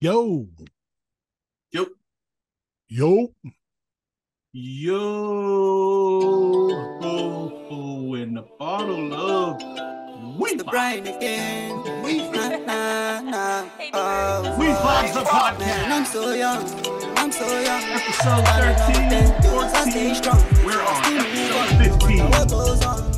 Yo, Yo, yo, yo, ho, ho, in a bottle of we the brain again. Nah, nah, nah. Oh, We vibes the man, I'm podcast. so young. I'm so young. Episode I 13, think I stay 14. strong. We're on episode 15. What goes on?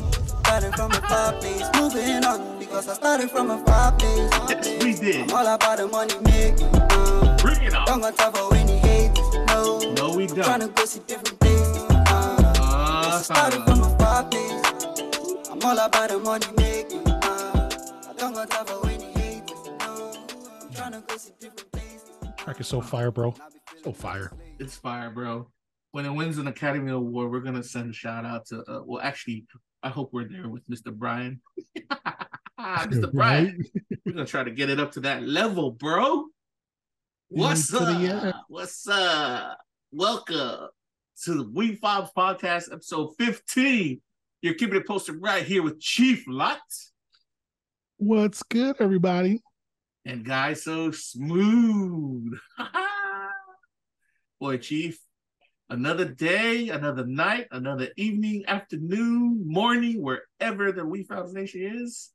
Starting from a far place, moving on because I started from a far place. Yes, we did. I'm all about the money making. Uh, Bring it don't on. got time for any haters. No, No, we trying to go see different places. Uh, I started Uh, from a far place. I'm all about the money making. Uh, I don't got time for any haters. No, I'm trying to go see different places. track is so fire, bro. So fire. it's fire, bro. When it wins an Academy Award, we're gonna send a shout out to. Uh, well, actually, I hope we're there with Mr. Brian. Ah, Mr. Brian, we're gonna try to get it up to that level, bro. What's up? the. What's up? Welcome to the We Fobs Podcast, episode 15. You're keeping it posted right here with Chieflott What's good, everybody? and Guy So Smooth. Boy, Chief, another day, another night, another evening, afternoon, morning, wherever the We Fobs Nation is.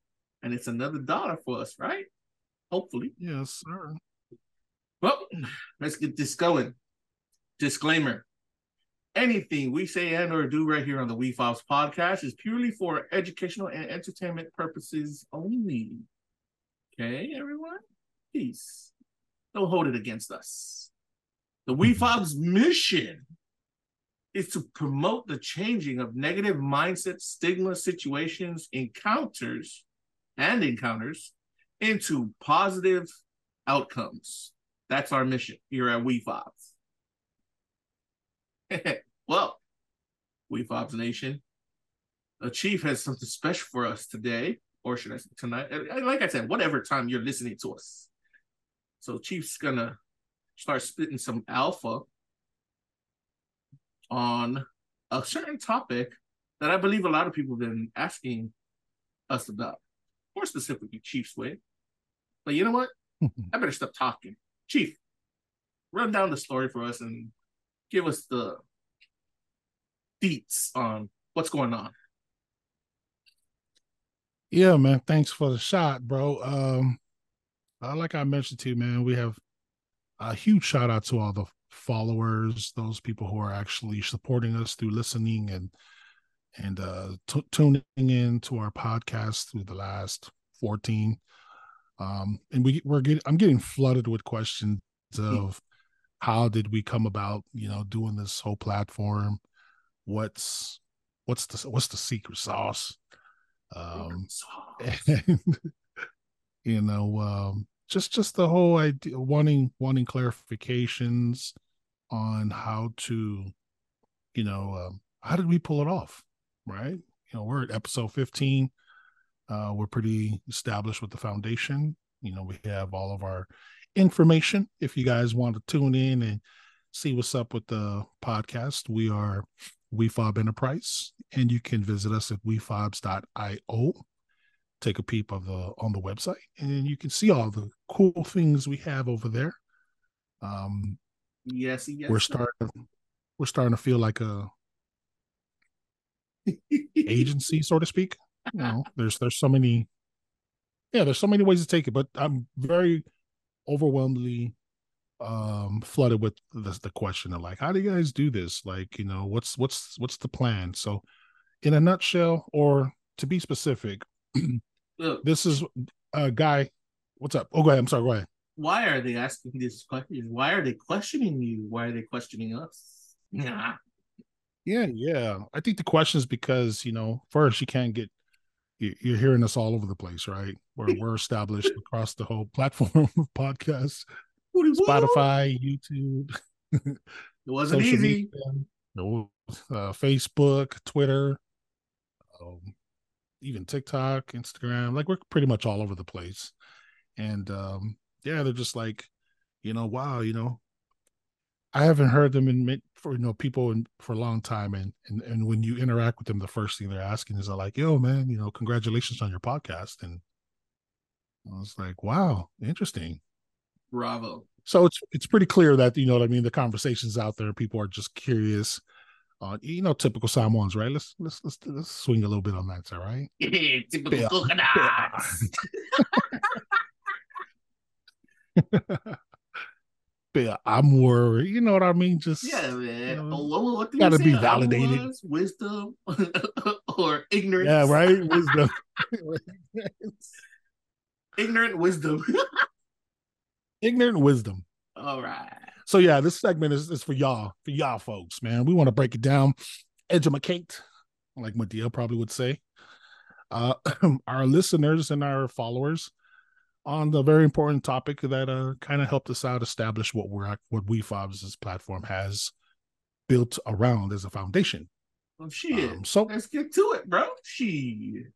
And it's another dollar for us, right? Hopefully. Yes, sir. Well, let's get this going. Disclaimer. Anything we say and or do right here on the We Fobs podcast is purely for educational and entertainment purposes only. Okay, everyone? Peace. Don't hold it against us. The We Fobs mm-hmm. mission is to promote the changing of negative mindset, stigma, situations, encounters, and encounters into positive outcomes. That's our mission here at We Fobs. well, We Fobs Nation, a chief has something special for us today, or should I say tonight? Like I said, whatever time you're listening to us. So Chief's gonna start spitting some alpha on a certain topic that I believe a lot of people have been asking us about, more specifically Chief's way. But you know what? I better stop talking. Chief, run down the story for us and give us the deets on what's going on. Yeah, man. Thanks for the shot, bro. Um, uh, like I mentioned to you, man, we have a huge shout out to all the followers, those people who are actually supporting us through listening and and uh t- tuning in to our podcast through the last 14 um and we we're getting i'm getting flooded with questions of how did we come about you know doing this whole platform? What's what's the what's the secret sauce? Um and you know um just just the whole idea wanting wanting clarifications on how to you know um, how did we pull it off right? You know we're at episode 15 uh we're pretty established with the foundation. You know we have all of our information. If you guys want to tune in and see what's up with the podcast we are wefob enterprise and you can visit us at wefobs.io take a peep of the on the website and you can see all the cool things we have over there. Um yes, yes. we're starting we're starting to feel like a agency so to speak you know there's there's so many yeah there's so many ways to take it but i'm very overwhelmingly um flooded with the, the question of like how do you guys do this like you know what's what's what's the plan so in a nutshell or to be specific this is a guy what's up oh go ahead i'm sorry go ahead why are they asking these questions? Why are they questioning you? Why are they questioning us? Nah. Yeah, yeah. I think the question is because you know, first you can't get you- you're hearing us all over the place, right? We're we're established across the whole platform of podcasts, Spotify, YouTube, It wasn't easy. media, no, uh, Facebook, Twitter, um, even TikTok, Instagram. Like we're pretty much all over the place, and um, yeah, they're just like, you know, wow, you know, I haven't heard them in for you know people in, for a long time, and and and when you interact with them, the first thing they're asking is like, "Yo, man, you know, congratulations on your podcast," and I was like, "Wow, interesting." Bravo. So it's it's pretty clear that you know what I mean. The conversations out there, people are just curious. Uh, you know, typical Samoans, right? Let's let's let's let's swing a little bit on that, all right? Typical coconuts. I'm worried. You know what I mean? Just Yeah, man. know, Oh, what, gotta be validated. Wisdom, or ignorance. yeah, right. Wisdom. Ignorant wisdom. Ignorant wisdom. All right. So yeah, this segment is, is for y'all, for y'all folks, man. We want to break it down, Edge of a educate, like Madea probably would say. Uh, our listeners and our followers on the very important topic that uh kind of helped us out establish what we're at- what WeFobs' platform has built around as a foundation. Well, shit. Um, so Let's get to it, bro. Shit.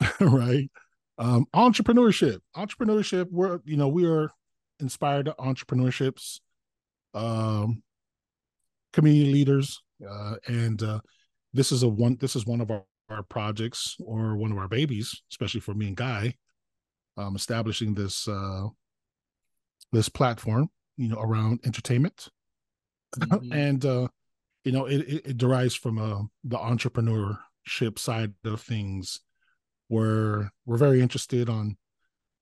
right um entrepreneurship entrepreneurship we're you know we are inspired to entrepreneurships um community leaders uh and uh this is a one this is one of our, our projects or one of our babies especially for me and guy um establishing this uh this platform you know around entertainment Mhm. and uh you know it, it, it derives from uh the entrepreneurship side of things where we're very interested on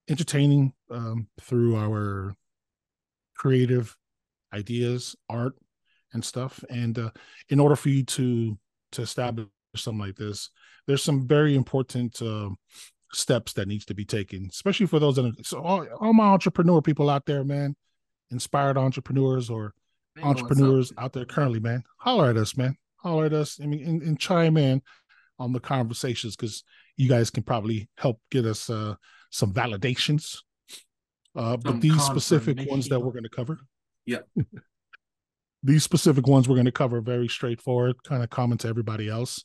entertaining um through our creative ideas art and stuff and uh in order for you to to establish something like this there's some very important uh, steps that needs to be taken especially for those that are so all, all my entrepreneur people out there man inspired entrepreneurs or what's entrepreneurs out there currently, man, holler at us, man. Holler at us. I mean, and, and chime in on the conversations because you guys can probably help get us uh, some validations. Uh, but Some these specific ones that we're going to cover, Yeah. these specific ones we're going to cover very straightforward, kind of common to everybody else.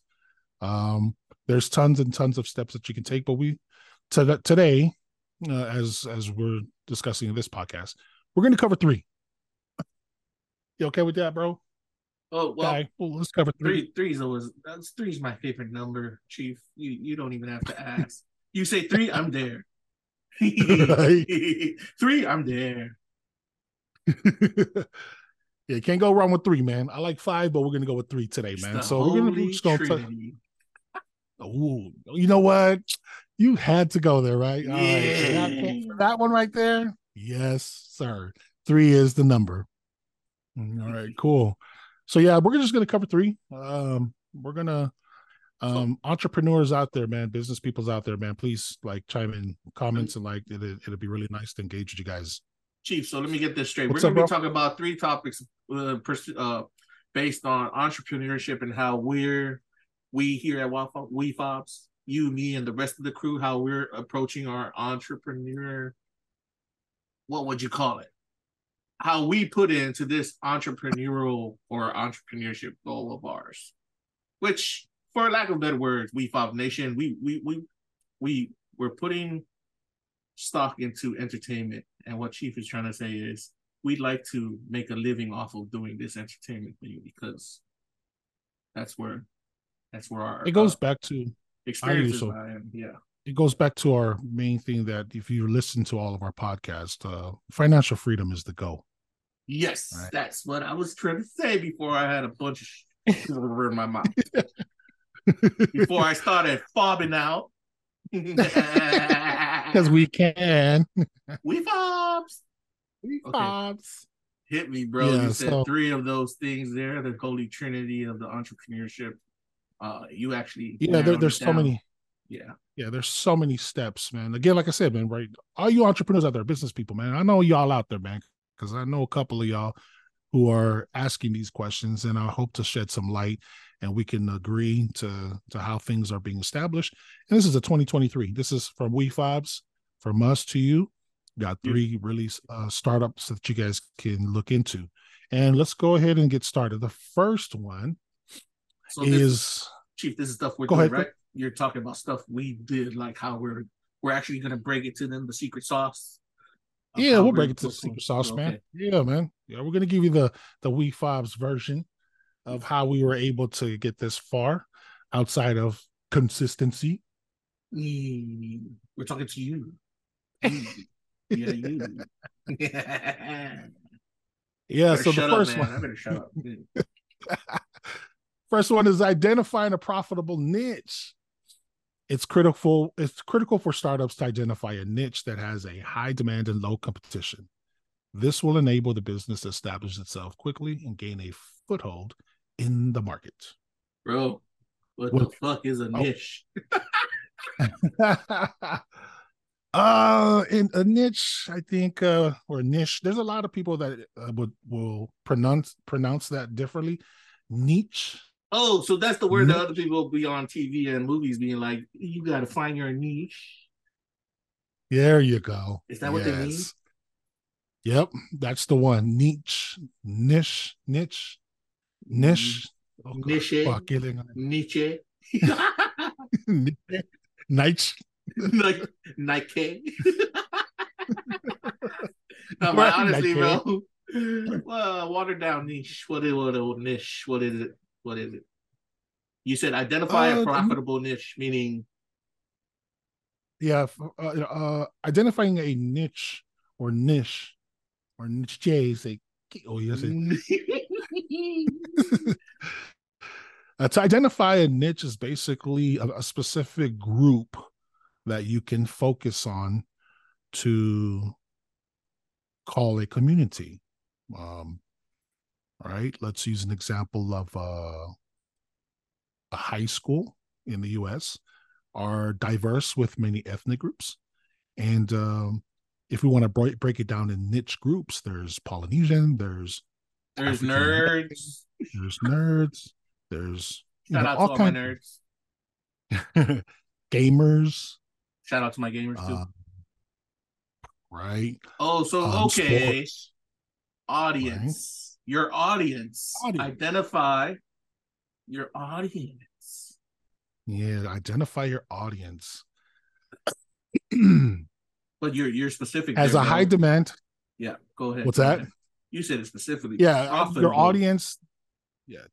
Um, there's tons and tons of steps that you can take, but we to, today, uh, as as we're discussing in this podcast, we're going to cover three. You okay with that, bro? Oh well, Okay, well, let's cover three. three three's always that's three's my favorite number, Chief. You you don't even have to ask. you say three, I'm there. Three, I'm there. yeah, can't go wrong with three, man. I like five, but we're gonna go with three today, man. So we're gonna, we're just gonna. Ooh, you know what? You had to go there, right? All right, that, Yeah. one right there. Yes, sir. Three is the number. Mm, All right, cool. So yeah, we're just gonna cover three. Um, we're gonna um entrepreneurs out there, man, business people's out there, man. Please like chime in comments and like it, it'll be really nice to engage with you guys. Chief, so let me get this straight. What's We're going to be bro? talking about three topics uh, pers- uh, based on entrepreneurship and how we're, we here at WeFob, WeFobs, you, me, and the rest of the crew, how we're approaching our entrepreneur, what would you call it? How we put into this entrepreneurial or entrepreneurship goal of ours, which, for lack of better words, we WeFob Nation, we, we, we, we, we're putting stock into entertainment. And what Chief is trying to say is we'd like to make a living off of doing this entertainment thing because that's where that's where our It goes uh, back to experiences so. Yeah. it goes back to our main thing that if you listen to all of our podcasts, uh, financial freedom is the goal. Yes, Right. that's what I was trying to say before I had a bunch of shit in my mouth. Before I started fobbing out. Because we can. we fobs. We Okay. Hit me, bro. Yeah, you said so- three of those things there, the holy trinity of the entrepreneurship. Uh, you actually Yeah, there, there's so many. Yeah, Yeah, there's so many steps, man. Again, like I said, man, right? All you entrepreneurs out there, business people, man. I know y'all out there, man, because I know a couple of y'all who are asking these questions, and I hope to shed some light and we can agree to to how things are being established. And this is a 2023. This is from We Fobs, from us to you. Got three really uh, startups that you guys can look into. And let's go ahead and get started. The first one so this is, is Chief, this is stuff we're doing, ahead. right? You're talking about stuff we did, like how we're we're actually gonna break it to them, the secret sauce. Yeah, we'll we're break it to the secret sauce, man. okay. Yeah, man. Yeah, we're gonna give you the the We Fobs version of how we were able to get this far outside of consistency. Mm, we're talking to you. Mm. Yeah, you. Yeah, so the shut up, first man. I one better shut up. first one is identifying a profitable niche. It's critical it's critical for startups to identify a niche that has a high demand and low competition. This will enable the business to establish itself quickly and gain a foothold in the market. Bro, what What- the fuck is a Oh. niche? uh in a niche i think uh or niche there's a lot of people that uh, would will pronounce pronounce that differently niche Oh, so that's the word that mm-hmm. other people be on TV and movies being like, you got to find your niche. there you go Is that what they mean? Yep that's the one niche niche niche niche mm-hmm. Oh, God. Niche. Fuck, killing- Nietzsche. niche like Nike. no, but honestly, Nike. bro. Well, watered down niche. What is what a niche? What is it? What is it? You said identify Uh, a profitable niche, meaning yeah uh, uh identifying a niche or niche or niche is a oh yes Uh, to identify a niche is basically a, a specific group that you can focus on to call a community. Um, right. Let's use an example of uh, a high school in the U.S. are diverse with many ethnic groups, and um, if we want to break break it down in niche groups, there's Polynesian, there's there's nerds. there's nerds, there's Shout know, out to all all my nerds. gamers, Shout out to my gamers too. uh, right? oh, so um, okay, sports. audience. Your audience. Audience. Identify your audience. Yeah, identify your audience. But you're you're specific. As there, a bro. high demand, Yeah, go ahead. What's go that? ahead. You said it specifically. yeah, Profitable. your audience, yeah,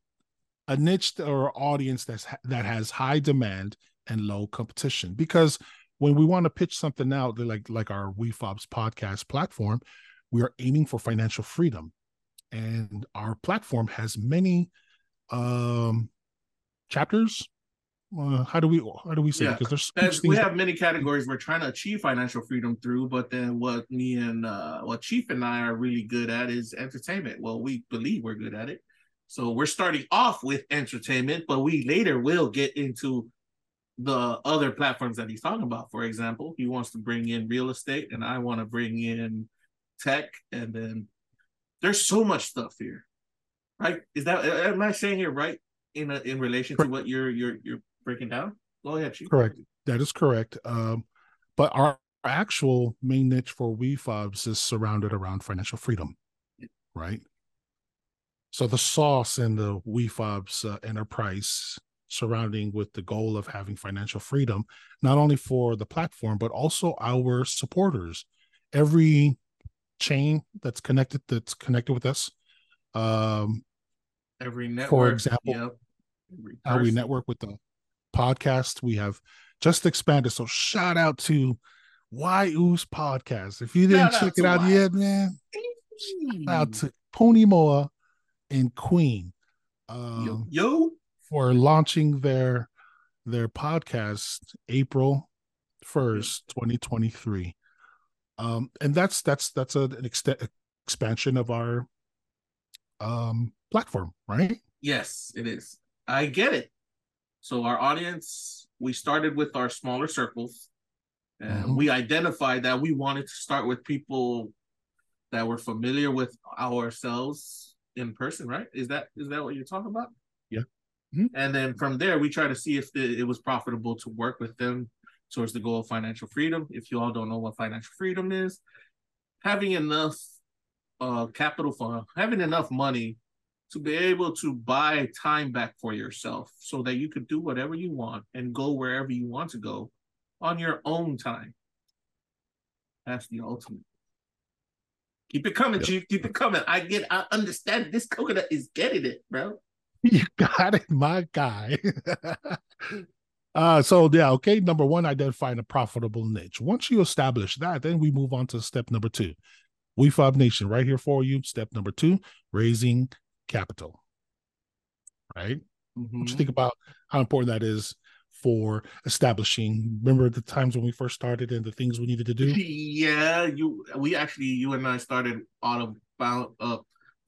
a niche or audience that's that has high demand and low competition. Because when we want to pitch something out, like like our WeFobs podcast platform, we are aiming for financial freedom, and our platform has many um chapters. Uh, how do we how do we say? Yeah, Because there's we have many categories we're trying to achieve financial freedom through, but then what me and uh what Chief and I are really good at is entertainment. Well, we believe we're good at it. So we're starting off with entertainment, but we later will get into the other platforms that he's talking about. For example, he wants to bring in real estate, and I want to bring in tech, and then there's so much stuff here, right? Is that am I saying it right in a, in relation to what you're you're you're breaking down? Go ahead, Chief. Correct. That is correct. Um, but our actual main niche for WeFobs is surrounded around financial freedom, right? So the sauce in the WeFobs uh, enterprise surrounding with the goal of having financial freedom, not only for the platform, but also our supporters. Every chain that's connected, that's connected with us, um, every network. For example, yep. How we network with the podcast. We have just expanded. So shout out to Why Ooze Podcast. If you didn't Shout check it out Why yet, man, shout out to Pony Moa and Queen um, yo, yo. for launching their their podcast April first, twenty twenty three. Um, and that's that's that's a, an ext- expansion of our um platform, right? Yes, it is. I get it. So our audience, we started with our smaller circles, and Mhm. we identified that we wanted to start with people that were familiar with ourselves in person. Right? Is that is that what you're talking about? Yeah. Mhm. And then from there, we try to see if the, it was profitable to work with them towards the goal of financial freedom. If you all don't know what financial freedom is, having enough uh capital for having enough money to be able to buy time back for yourself so that you could do whatever you want and go wherever you want to go on your own time. That's the ultimate. Keep it coming, Yep. Chief. Keep it coming. I get I understand this coconut is getting it, bro. You got it, my guy. Uh, so yeah, okay. Number one, identifying a profitable niche. Once you establish that, then we move on to step number two. We WeFob Nation, right here for you. Step number two, raising capital. Right? What you Mhm. think about how important that is for establishing? Remember the times when we first started and the things we needed to do? Yeah, you we actually you and I started out of uh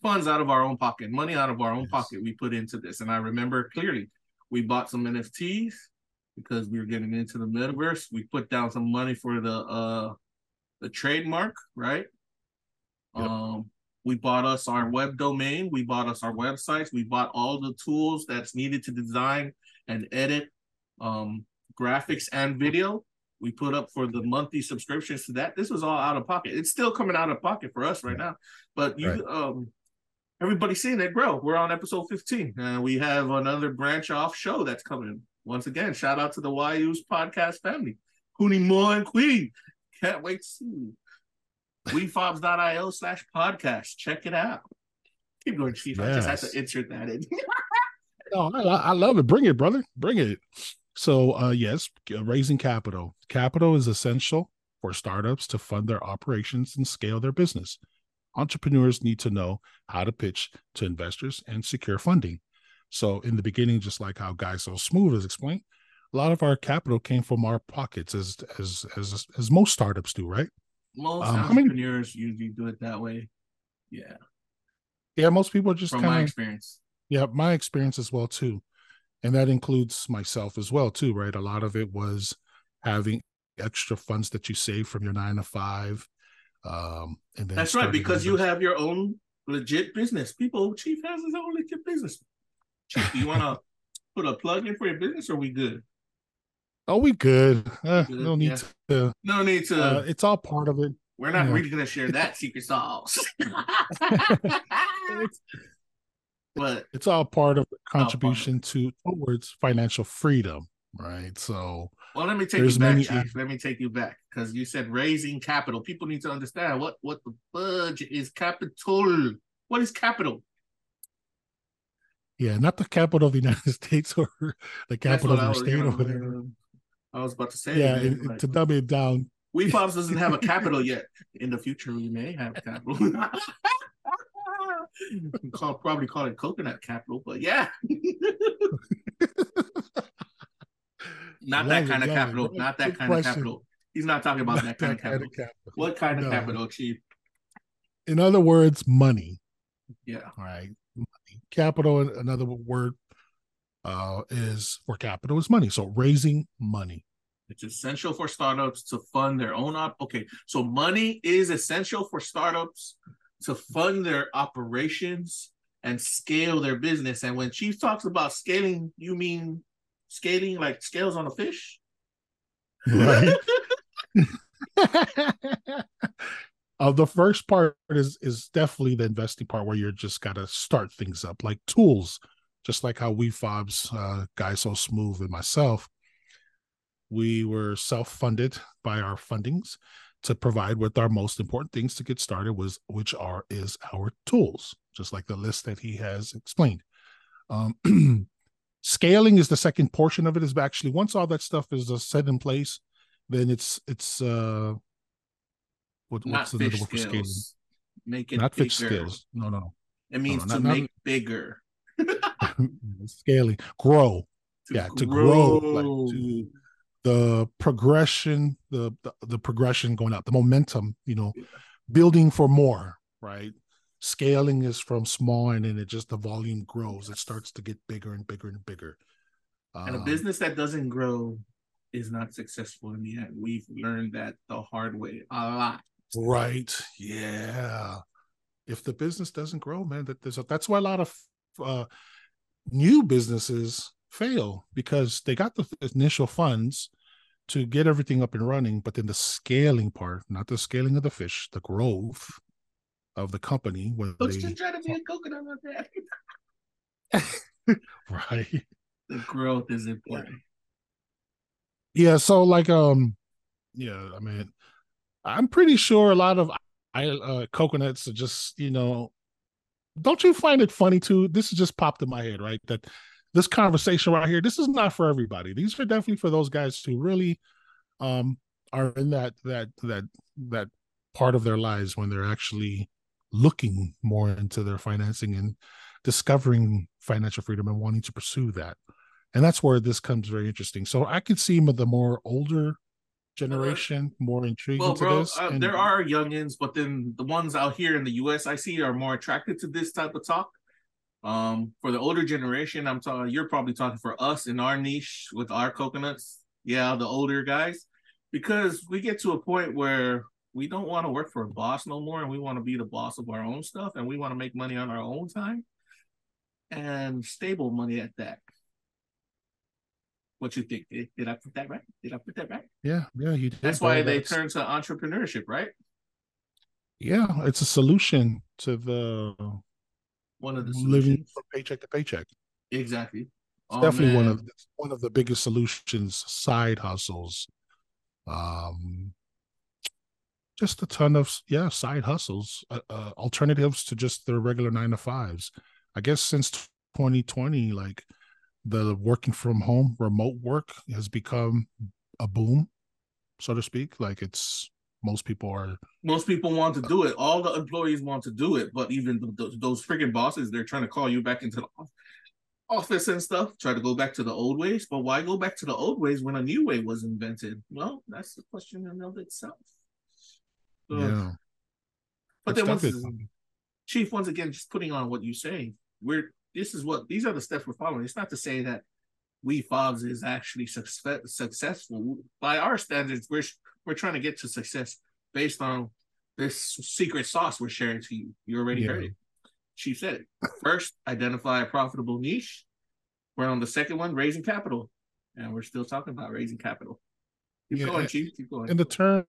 funds out of our own pocket, money out of our own Yes. pocket we put into this. And I remember clearly we bought some NFTs because we were getting into the metaverse. We put down some money for the uh the trademark, right? Yep. Um we bought us our web domain, we bought us our websites, we bought all the tools that's needed to design and edit um graphics and video we put up for the monthly subscriptions to that. This was all out of pocket. It's still coming out of pocket for us right now. But you Right. um everybody's seeing it grow. We're on episode 15 and we have another branch off show that's coming. Once again, shout out to the YU's podcast family. Cooney Moore and Queen. Can't wait to see you. WeFobs.io slash podcast. Check it out. Keep going, Chief. I just had to insert that in. No, I, I love it. Bring it, brother. Bring it. So, uh, yes, raising capital. Capital is essential for startups to fund their operations and scale their business. Entrepreneurs need to know how to pitch to investors and secure funding. So, in the beginning, just like how Guy So Smooth has explained, a lot of our capital came from our pockets, as as as as most startups do, right? Most Um, how many- entrepreneurs usually do it that way. Yeah, Yeah, most people just from my kind of experience. Yeah, my experience as well too, and that includes myself as well too. Right, a lot of it was having extra funds that you save from your nine to five, um, and then That's right, because you have your own legit business. People, Chief has his own legit business. Chief, do you want to put a plug in for your business, or we good? Oh, we good. Uh, Good, no need yeah. to. No need to. Uh, it's all part of it. we're not yeah. really going to share that secret sauce. It's, but it's all part of the part of contribution to towards financial freedom, right? So well, let me take you back, many Chief. Let me take you back because you said raising capital. People need to understand what what the fudge is capital. What is capital? Yeah, not the capital of the United States or the capital of your state or whatever. Uh, I was about to say. Yeah, man, it- like- to dumb it down. WeFobs doesn't have a capital yet. In the future, we may have capital. We call, probably call it coconut capital, but yeah. not that kind of capital. Not that kind of capital. He's not talking about that kind of capital. capital. What kind of capital, Chief? In other words, money. Yeah. right? Capital, another word uh, is for capital is money. So raising money. It's essential for startups to fund their own op. Okay, so money is essential for startups to fund their operations and scale their business. And when Chief talks about scaling, you mean scaling like scales on a fish? Right. uh, the first part is is definitely the investing part where you're just got to start things up like tools just like how we fobs uh guy so smooth and myself we were self-funded by our fundings to provide with our most important things to get started was which are is our tools just like the list that he has explained. Um scaling is the second portion of it is actually once all that stuff is uh, set in place then it's it's uh what, Not what's fish word for scaling. Make it not bigger. fish scales no no It means no, to not- not- make bigger. scaling grow To yeah to grow like to the progression the, the the progression going up, the momentum you know Yeah. building for more right scaling is from small and then it just the volume grows it starts to get bigger and bigger and bigger And a Um, business that doesn't grow is not successful in the end. We've learned that the hard way a lot. Right. Yeah. If the business doesn't grow, man, that there's a, that's why a lot of uh, new businesses fail because they got the initial funds to get everything up and running, but then the scaling part, not the scaling of the fish, the growth of the company when Don't they just try to be a coconut on that. right. The growth is important. Yeah, so like um yeah, I mean I'm pretty sure a lot of uh coconuts are just, you know, don't you find it funny too? This just popped in my head, right? That this conversation right here, this is not for everybody. These are definitely for those guys who really um are in that that that that part of their lives when they're actually looking more into their financing and discovering financial freedom and wanting to pursue that. And that's where this comes very interesting. So I could see the more older generation more intrigued Well, into bro, this. uh, and- there are youngins, but then the ones out here in the U.S. I see are more attracted to this type of talk. Um, for the older generation, I'm talking. You're probably talking for us in our niche with our coconuts. Yeah, the older guys, because we get to a point where we don't want to work for a boss no more, and we want to be the boss of our own stuff, and we want to make money on our own time, and stable money at that. What you think? Did, did I put that right? Did I put that right? yeah, yeah, you did. That's why they That's- turn to entrepreneurship, right? Yeah, it's a solution to the One of the living solutions. from paycheck to paycheck. Exactly. It's Oh, definitely one of man. one of the biggest solutions. Side hustles, um, just a ton of yeah side hustles, uh, uh, alternatives to just their regular nine to fives. I guess since 2020, like the working from home, remote work has become a boom, so to speak. Like it's most people are most people want to uh, do it. All the employees want to do it, but even th- th- those freaking bosses, they're trying to call you back into the office and stuff. Try to go back to the old ways, but why go back to the old ways when a new way was invented? Well, that's the question in and of itself. Yeah. But It's then once, Chief, once again, just putting on what you say, we're this is what these are the steps we're following. It's not to say that we Fobs is actually success, successful by our standards. We're we're trying to get to success based on this secret sauce we're sharing to you. You already heard Yeah. it. She said it. First, identify a profitable niche. We're on the second one, raising capital, and we're still talking about raising capital. Keep Yeah, going, Chief. Keep going. And the term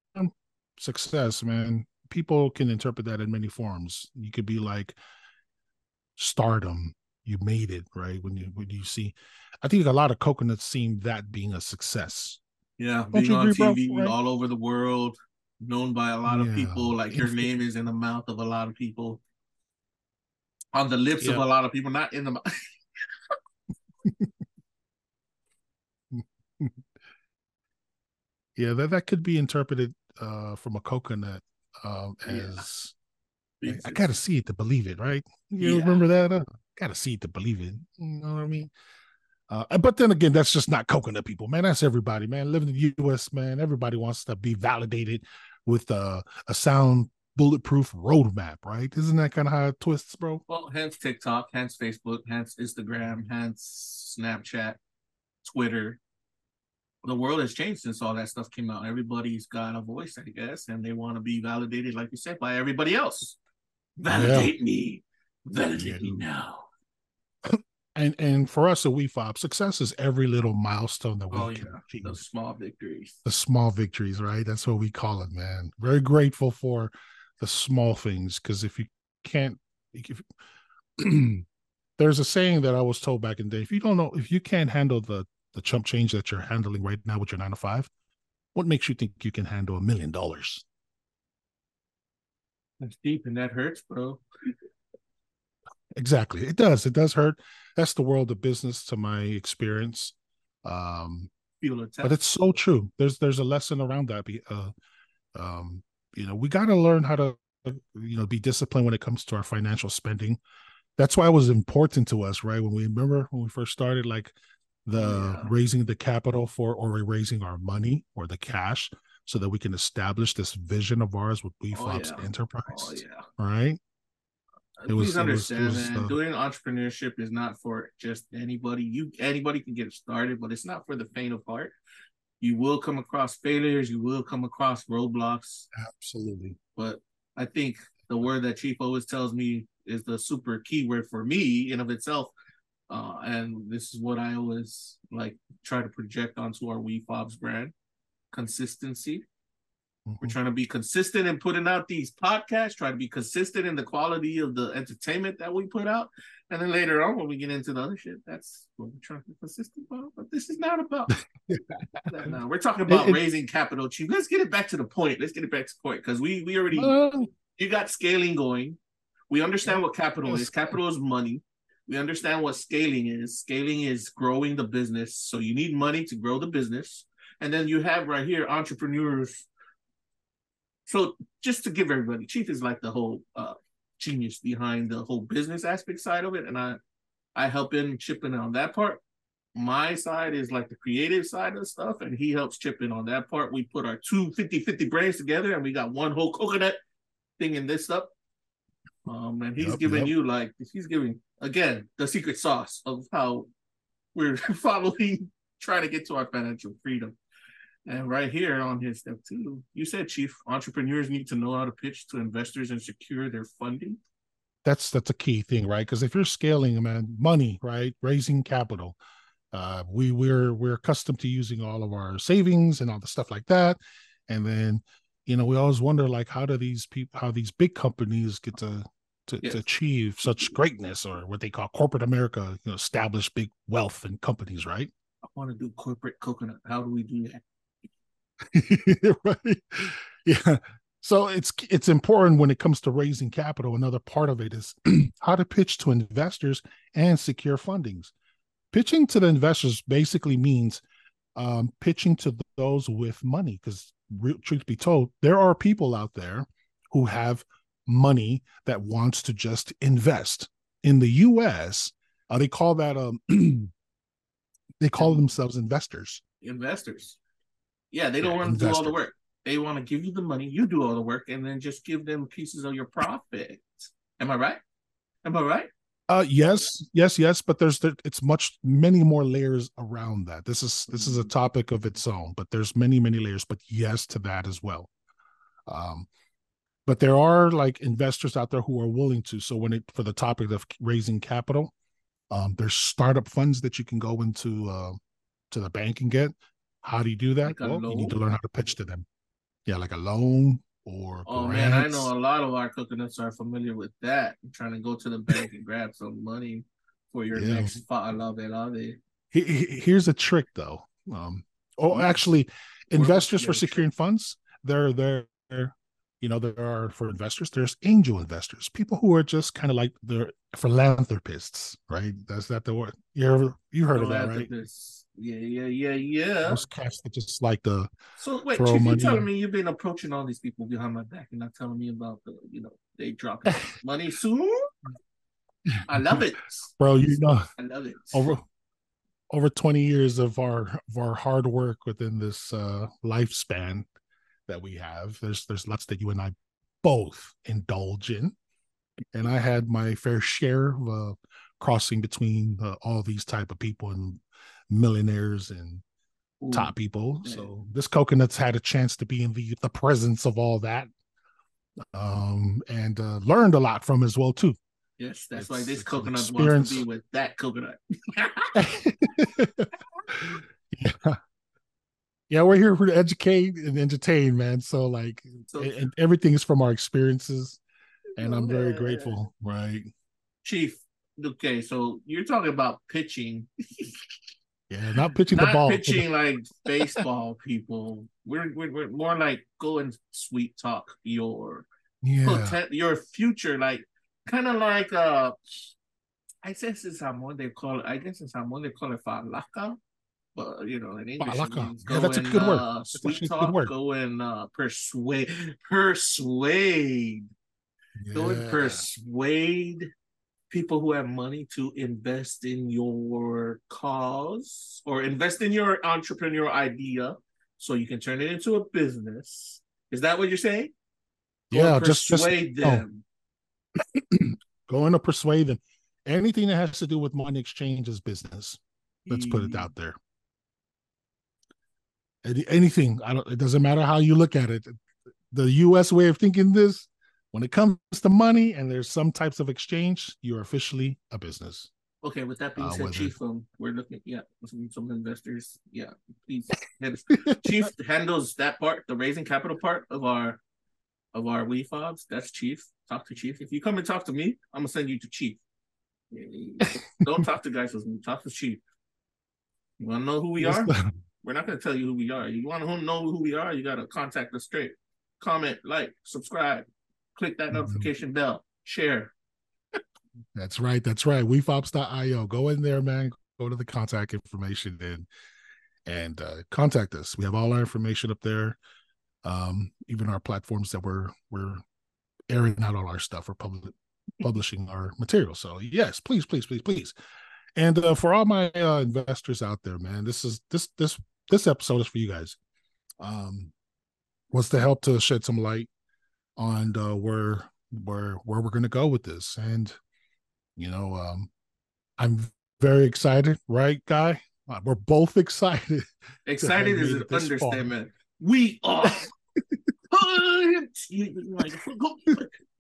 success, man, people can interpret that in many forms. You could be like stardom, you made it, right? When you when you see I think a lot of coconuts seem that being a success. Yeah, Don't being on bro? TV Right? all over the world, known by a lot of people. Like your name is in the mouth of a lot of people, on the lips of a lot of people, not in the mouth. Yeah, that, that could be interpreted uh from a coconut um Yeah. as I, I gotta see it to believe it, right? You Yeah. remember that? Uh, gotta see it to believe it. You know what I mean? Uh, but then again, that's just not coconut people, man. That's everybody, man. Living in the U.S., man. Everybody wants to be validated with a, a sound, bulletproof roadmap, right? Isn't that kind of how it twists, bro? Well, hence TikTok, hence Facebook, hence Instagram, hence Snapchat, Twitter. The world has changed since all that stuff came out. Everybody's got a voice, I guess, and they want to be validated, like you said, by everybody else. Validate me. Validate me now. And and for us at WeFob, success is every little milestone that we Oh, can yeah. achieve. Those small victories. the small victories, right? That's what we call it, man. Very grateful for the small things because if you can't, if there's a saying that I was told back in the day: if you don't know, if you can't handle the the chump change that you're handling right now with your nine to five, what makes you think you can handle a million dollars? That's deep and that hurts, bro. Exactly, it does. It does hurt. That's the world of business, to my experience. Um, but it's so true there's there's a lesson around that be uh um you know we got to learn how to you know be disciplined when it comes to our financial spending that's why it was important to us right when we remember when we first started like the Yeah. raising the capital for or raising our money or the cash so that we can establish this vision of ours with WeFobs Oh, yeah. enterprise oh yeah. right It was- Please it was- it understand, was, man. uh, Doing entrepreneurship is not for just anybody. You anybody can get started, but it's not for the faint of heart. You will come across failures. You will come across roadblocks. absolutely But I think the word that Chief always tells me is the super key word for me in of itself. Uh, and this is what I always like try to project onto our WeFobs brand: consistency. We're trying to be consistent in putting out these podcasts, try to be consistent in the quality of the entertainment that we put out. And then later on, when we get into the other shit, that's what we're trying to be consistent about. But this is not about that now. We're talking about It- it- raising capital chief. Let's get it back to the point. Let's get it back to the point. Because we we already Uh, you got scaling going. We understand what capital is. Capital is money. We understand what scaling is. Scaling is growing the business. So you need money to grow the business. And then you have right here entrepreneurs. So just to give everybody, Chief is like the whole uh, genius behind the whole business aspect side of it. And I I help in chip in on that part. My side is like the creative side of stuff, and he helps chip in on that part. We put our two 50 50 brains together, and we got one whole coconut thing in this up. Um, and he's Yep, giving yep. you like he's giving again the secret sauce of how we're following, trying to get to our financial freedom. And right here on his step two, you said, Chief, entrepreneurs need to know how to pitch to investors and secure their funding. that's that's a key thing, right? Because if you're scaling, man, money, right, raising capital, uh, we we're we're accustomed to using all of our savings and all the stuff like that, and then you know we always wonder like how do these people, how these big companies get to to, Yes. to achieve such greatness or what they call corporate America, you know, establish big wealth and companies, right? I want to do corporate coconut. How do we do that? right? Yeah. So it's it's important when it comes to raising capital another part of it is how to pitch to investors and secure fundings. Pitching to the investors basically means um, pitching to those with money because truth be told there are people out there who have money that wants to just invest. In the us uh, they call that um they call themselves investors. Investors. Yeah, they don't Yeah, want to do all the work. They want to give you the money, you do all the work, and then just give them pieces of your profit. Am I right? Am I right? Uh yes, yes, yes, but there's there, it's much many more layers around that. This is this is a topic of its own, but there's many many layers, but yes to that as well. Um but there are like investors out there who are willing to. So when it for the topic of raising capital, um there's startup funds that you can go into uh to the bank and get. How do you do that? Like well, you need to learn how to pitch to them. Yeah, like a loan or Oh man, I know a lot of our coconuts are familiar with that. trying to go to the bank and grab some money for your Yeah. next fa lave lave. He- he- here's a trick though um oh actually investors for securing funds there there you know there are for investors there's angel investors people who are just kind of like they're philanthropists right that's that the word you ever you heard of that right. Yeah, yeah, yeah, yeah. those cats that just like the So wait, Chief, you telling in. me you've been approaching all these people behind my back and not telling me about the, you know, they dropping money soon? I love it. bro you know I love it. over over 20 years of our of our hard work within this uh lifespan that we have there's there's lots that you and i both indulge in and i had my fair share of uh crossing between uh, all these type of people and millionaires and Ooh, top people yeah. so this coconut's had a chance to be in the the presence of all that um and uh learned a lot from as well too Yes, that's why this it's coconut wants experience. to be with that coconut. yeah. Yeah, we're here to educate and entertain, man. So like So- and, and everything is from our experiences. And I'm very grateful, right? Chief, okay, so you're talking about pitching, Yeah, not pitching the not ball. pitching like baseball people. We're, we're we're more like go and sweet talk your Yeah. your future, like kind of like uh, I guess in Samoan they call it. I guess in Samoan they call it falaka, but you know in English Falaka. means Yeah, that's a good word. Uh, sweet a good talk, word. go and uh, persuade, persuade, go and persuade people who have money to invest in your cause or invest in your entrepreneurial idea so you can turn it into a business. Is that what you're saying? Yeah, just just persuade oh. going to persuade them. Anything that has to do with money exchange is business. Let's put Mm. it out there. Any- Anything. I don't it doesn't matter how you look at it. The US way of thinking this, when it comes to money and there's some types of exchange, you're officially a business. Okay, with that being Uh, said, Chief, um, we're looking, yeah, some, investors, yeah, please. Chief handles that part, the raising capital part of our of our we fobs. That's Chief. Talk to Chief. If you come and talk to me, I'm gonna send you to Chief. Don't talk to guys with me. Talk to Chief. You want to know who we are? We're not gonna tell you who we are. You want to know who we are? You gotta contact us straight. Comment, like, subscribe, click that Mhm. notification bell, share. That's right. That's right. WeFobs.io. Go in there, man. Go to the contact information and and uh, contact us. We have all our information up there. Um, even our platforms that we're we're airing out all our stuff or public publishing our material. So yes, please, please, please, please. And uh, for all my uh, investors out there, man, this is this this this episode is for you guys. Um, was to help to shed some light on uh, where where where we're going to go with this, and you know, um, I'm very excited, right, guy? Uh, we're both excited. Excited is an understatement. We are. you,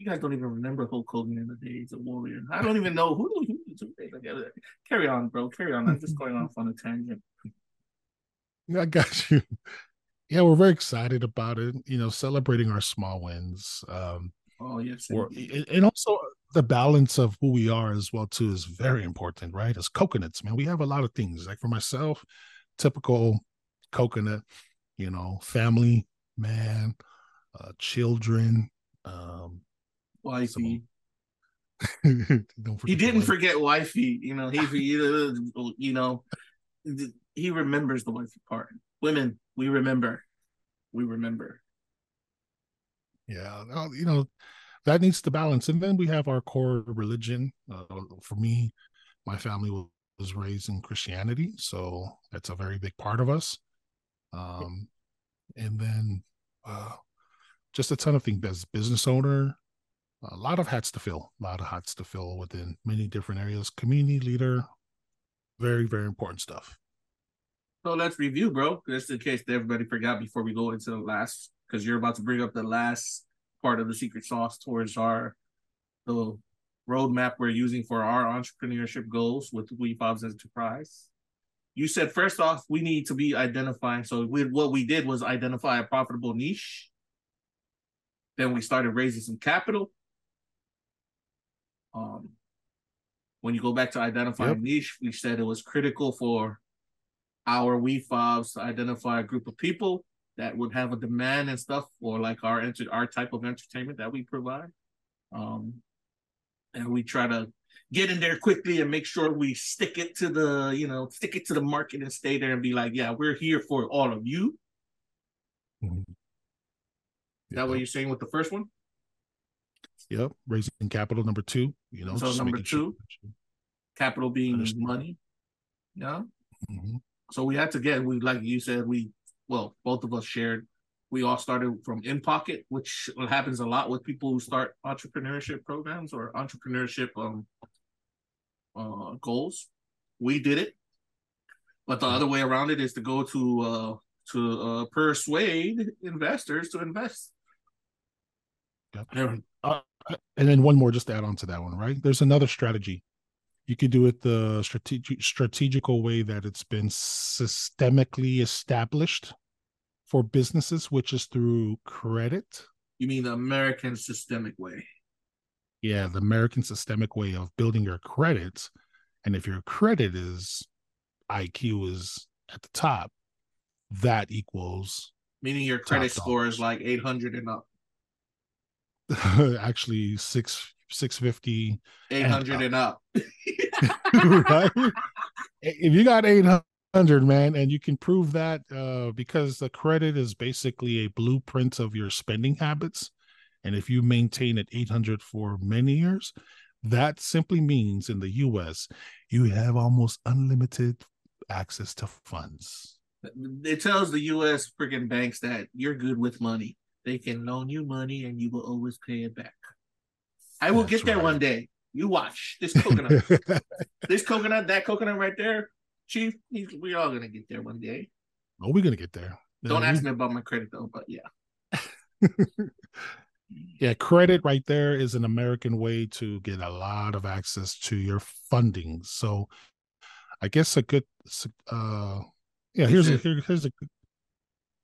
guys don't even remember Hulk Hogan in the days of Warrior. I don't even know who. who, who carry on, bro. Carry on. I'm just going off on a tangent. I got you. Yeah, we're very excited about it. You know, celebrating our small wins. Um, oh yes, and also the balance of who we are as well too is very important, right? As coconuts, man, we have a lot of things. Like for myself, typical coconut, you know, family, man, uh, children, um, wifey. he didn't forget wifey. You know, he you know he remembers the wifey part. Women, we remember, we remember. Yeah, you know that needs to balance. And then we have our core religion. Uh, for me, my family was raised in Christianity, so that's a very big part of us. Um, and then uh, just a ton of things as business owner, a lot of hats to fill, a lot of hats to fill within many different areas. Community leader, very very important stuff. So let's review, bro, just in case everybody forgot before we go into the last, because you're about to bring up the last part of the secret sauce towards our the roadmap we're using for our entrepreneurship goals with WeFobs Enterprise. You said first off, we need to be identifying. So we, what we did was identify a profitable niche. Then we started raising some capital. Um, when you go back to identifying yep. niche, we said it was critical for our WeFobs to identify a group of people that would have a demand and stuff for like our enter- our type of entertainment that we provide. Um, and we try to get in there quickly and make sure we stick it to the you know stick it to the market and stay there and be like, yeah, we're here for all of you. Mm-hmm. Is that what you're saying with the first one? Yep, raising capital number two. You know, so number two, sure. capital being money. Yeah. Mm-hmm. So we had to get we like you said we well both of us shared. We all started from in pocket which happens a lot with people who start entrepreneurship programs or entrepreneurship um uh goals. We did it. But the other way around it is to go to uh to uh persuade investors to invest. Yep. uh, and then one more just to add on to that one right? There's another strategy you could do it the strategic strategical way that it's been systemically established for businesses, which is through credit. You mean the American systemic way? Yeah, the American systemic way of building your credit. And if your credit is IQ is at the top, that equals meaning your credit score is like 800 and up. Actually, six 650 800 and up, and up. right? If you got 800 man and you can prove that uh, because the credit is basically a blueprint of your spending habits and if you maintain at 800 for many years that simply means in the us you have almost unlimited access to funds. It tells the us freaking banks that you're good with money. They can loan you money and you will always pay it back I will That's get there right. one day. You watch this coconut, this coconut, that coconut right there, Chief. we're all gonna get there one day. Oh, we're gonna get there. Don't ask me about my credit though, but yeah. yeah, credit right there is an American way to get a lot of access to your funding. So, I guess a good, uh, yeah. Here's a here, here's a good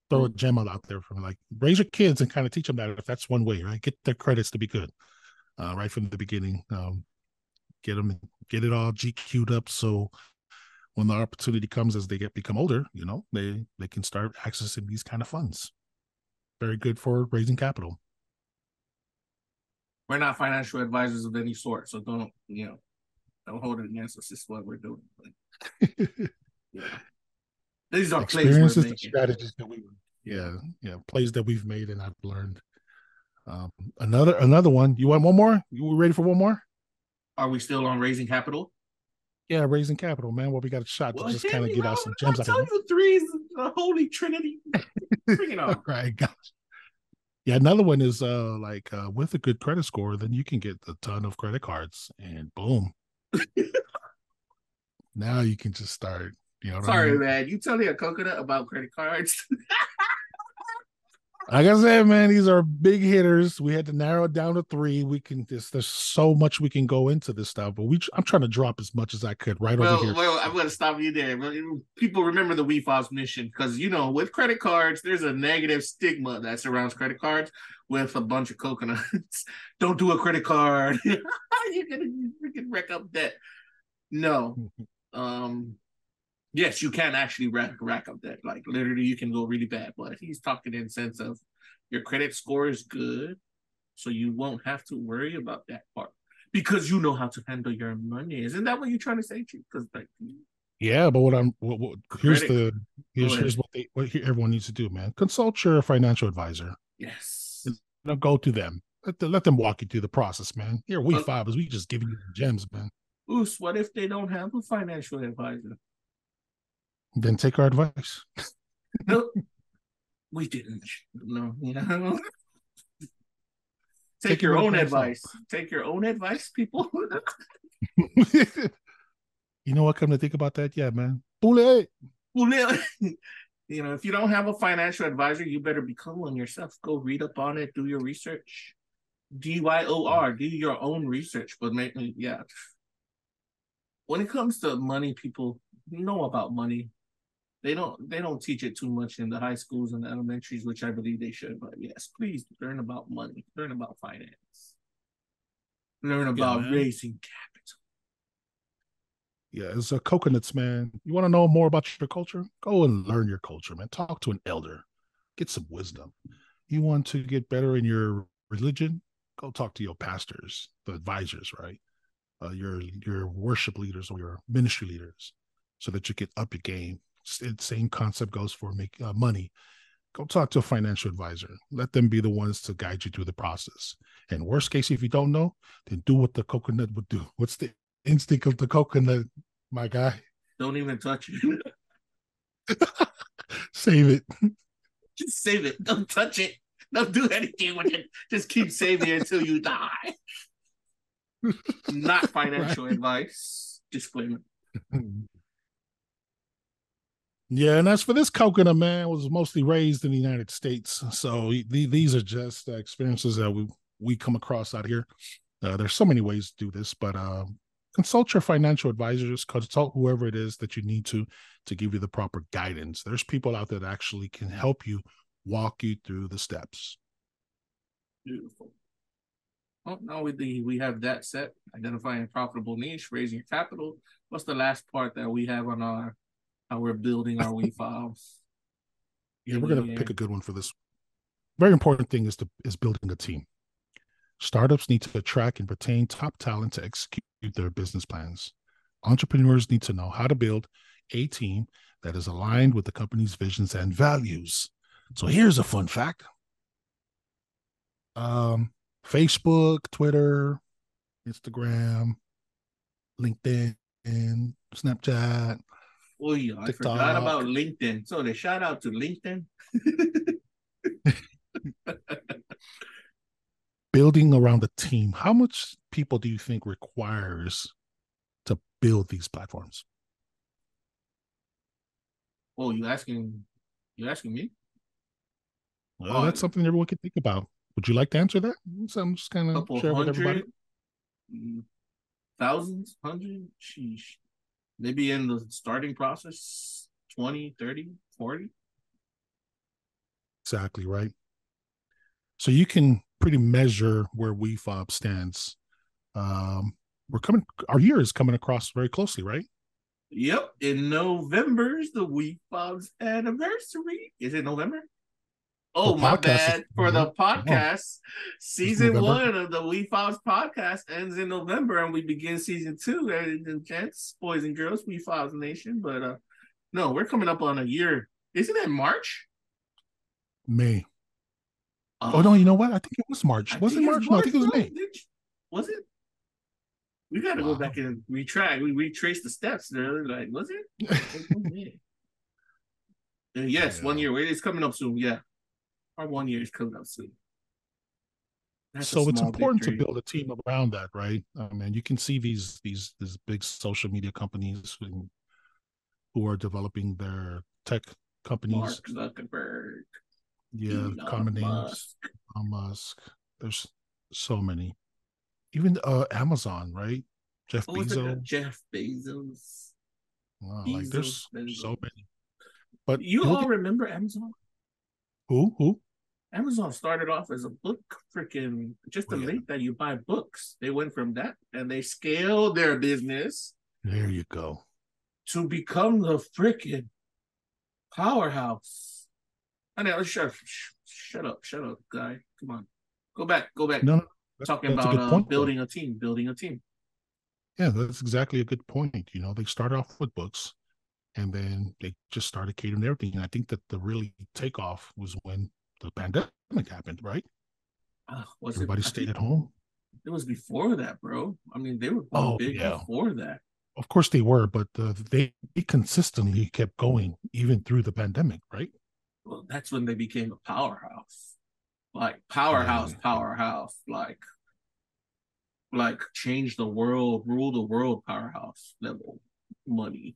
throw a gem out there from like raise your kids and kind of teach them that if that's one way, right? Get their credits to be good uh, right from the beginning. Um, get them, get it all GQ'd up so when the opportunity comes as they get become older, you know, they they can start accessing these kind of funds. Very good for raising capital. We're not financial advisors of any sort, so don't you know? Don't hold it against us. This is what we're doing. But, yeah. These are plays we're experiences, the making. strategies that we, yeah, yeah, plays that we've made and I've learned. Um, another another one. You want one more? You ready for one more? Are we still on raising capital? Yeah, raising capital, man. Well, we got a shot to just kind of get out some gems I tell you, three is the holy trinity. Bring it on. right, gosh. Yeah, another one is uh like uh with a good credit score, then you can get a ton of credit cards and boom. now you can just start, you know what I Sorry, mean? man. You tell me a coconut about credit cards. Like I said, man, these are big hitters. We had to narrow it down to three. We can just there's so much we can go into this stuff, but we I'm trying to drop as much as I could right well, over here. well, I'm going to stop you there. People remember the WeFobs mission because you know with credit cards, there's a negative stigma that surrounds credit cards with a bunch of coconuts. Don't do a credit card. You're gonna freaking wreck up debt. No. Um. Yes, you can actually rack rack up debt. Like literally, you can go really bad. But he's talking in sense of your credit score is good, so you won't have to worry about that part because you know how to handle your money. Isn't that what you're trying to say, Chief? Because like Yeah, but what I'm what, what here's the here's, here's what they what everyone needs to do, man. Consult your financial advisor. yes, know, go to them. Let, the, let them walk you through the process, man. Here, we Uh, five is we just giving you the gems, man. Oos, what if they don't have a financial advisor? Then take our advice. No, we didn't. No, you know. Take, Take your own advice. Take your own advice, people. you know what? Come to think about that, yeah, man. You know, if you don't have a financial advisor, you better become one yourself. Go read up on it, do your research. D Y O R, do your own research. But make me, yeah. When it comes to money, people know about money. They don't. They don't teach it too much in the high schools and the elementaries, which I believe they should. But yes, please learn about money. Learn about finance. Learn about man. raising capital. Yeah, it's a coconuts, man. You want to know more about your culture? Go and learn your culture, man. Talk to an elder, get some wisdom. You want to get better in your religion? Go talk to your pastors, the advisors, right? Uh, your your worship leaders or your ministry leaders, so that you can up your game. Same concept goes for make uh, money. Go talk to a financial advisor. Let them be the ones to guide you through the process. And worst case, if you don't know, then do what the coconut would do. What's the instinct of the coconut, my guy? Don't even touch it. Save it. Just save it. Don't touch it. Don't do anything with it. Just keep saving it until you die. Not financial advice. Disclaimer. Yeah, and as for this coconut man, was mostly raised in the United States, so the, these are just experiences that we we come across out here. Uh, there's so many ways to do this, but uh, consult your financial advisors, consult whoever it is that you need to to give you the proper guidance. There's people out there that actually can help you walk you through the steps. Beautiful. Well, now we we have that set. Identifying profitable niche, raising capital. What's the last part that we have on our how we're building our WeFobs? Yeah, we're gonna pick a good one for this. Very important thing is to is building a team. Startups need to attract and retain top talent to execute their business plans. Entrepreneurs need to know how to build a team that is aligned with the company's visions and values. So here's a fun fact. Um, Facebook, Twitter, Instagram, LinkedIn, Snapchat, Oh yeah, I forgot about LinkedIn. So the shout out to LinkedIn. building around a team, how much people do you think requires to build these platforms? Oh, you asking you asking me? Well, Oh, that's something everyone can think about. Would you like to answer that? So I'm just kind of share with everybody. mm, thousands, hundred, sheesh. Maybe in the starting process, 20, 30, 40. Exactly right. So you can pretty measure where WeFob stands. Um, we're coming. Our year is coming across very closely, right? Yep. In November is the Week Bob's anniversary. Is it November? Oh, my bad. For the podcast, season one of the WeFobs podcast ends in November, and we begin season two. And gents, boys and girls, WeFobs Nation. But uh no, we're coming up on a year. Isn't it March? May. Oh no, you know what? I think it was March. I was it think March? No, I think it was. May. Was it? We got to go back and retract. We retrace the steps. There, like, was it? Oh. Uh, yes, one year. Wait, It's coming up soon. Yeah, our one year is coming up soon. That's so it's important victory. to build a team around that, right? I mean, you can see these these these big social media companies who, who are developing their tech companies. Mark Zuckerberg. yeah, Elon common names. Musk. Elon Musk. There's so many. Even uh Amazon, right? Jeff it? Bezos. Jeff Bezos. Wow, like there's Bezos, Bezos. so many. But You all remember Amazon? who who? Amazon started off as a book freaking just a Oh, yeah. link that you buy books. They went from that and they scaled their business There you go. to become the freaking powerhouse. I know, shut, sh- shut up, shut up, guy. Come on, go back, go back. No, Talking that's a about uh, point, though. building a team, building a team. Yeah, that's exactly a good point. You know, they started off with books and then they just started catering everything. And I think that the really takeoff was when the pandemic happened, right? Uh, was Everybody it, stayed at home. It was before that, bro. I mean, they were Oh, big yeah. before that. Of course they were, but uh, they consistently kept going even through the pandemic, right? Well, that's when they became a powerhouse, like powerhouse, Yeah. powerhouse, like, like change the world, rule the world, powerhouse level money.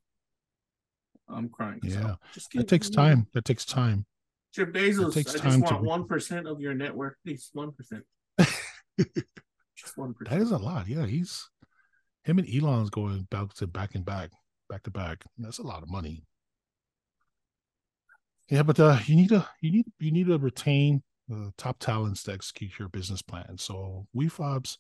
I'm crying. Yeah. I'm just That kidding. takes time. That takes time. Jeff Bezos, I just want one percent of your network, please. One percent. just one percent. That is a lot. Yeah, he's him and Elon's going back to back and back, back to back. That's a lot of money. Yeah, but uh, you need to you need you need to retain the top talents to execute your business plan. So we fobs,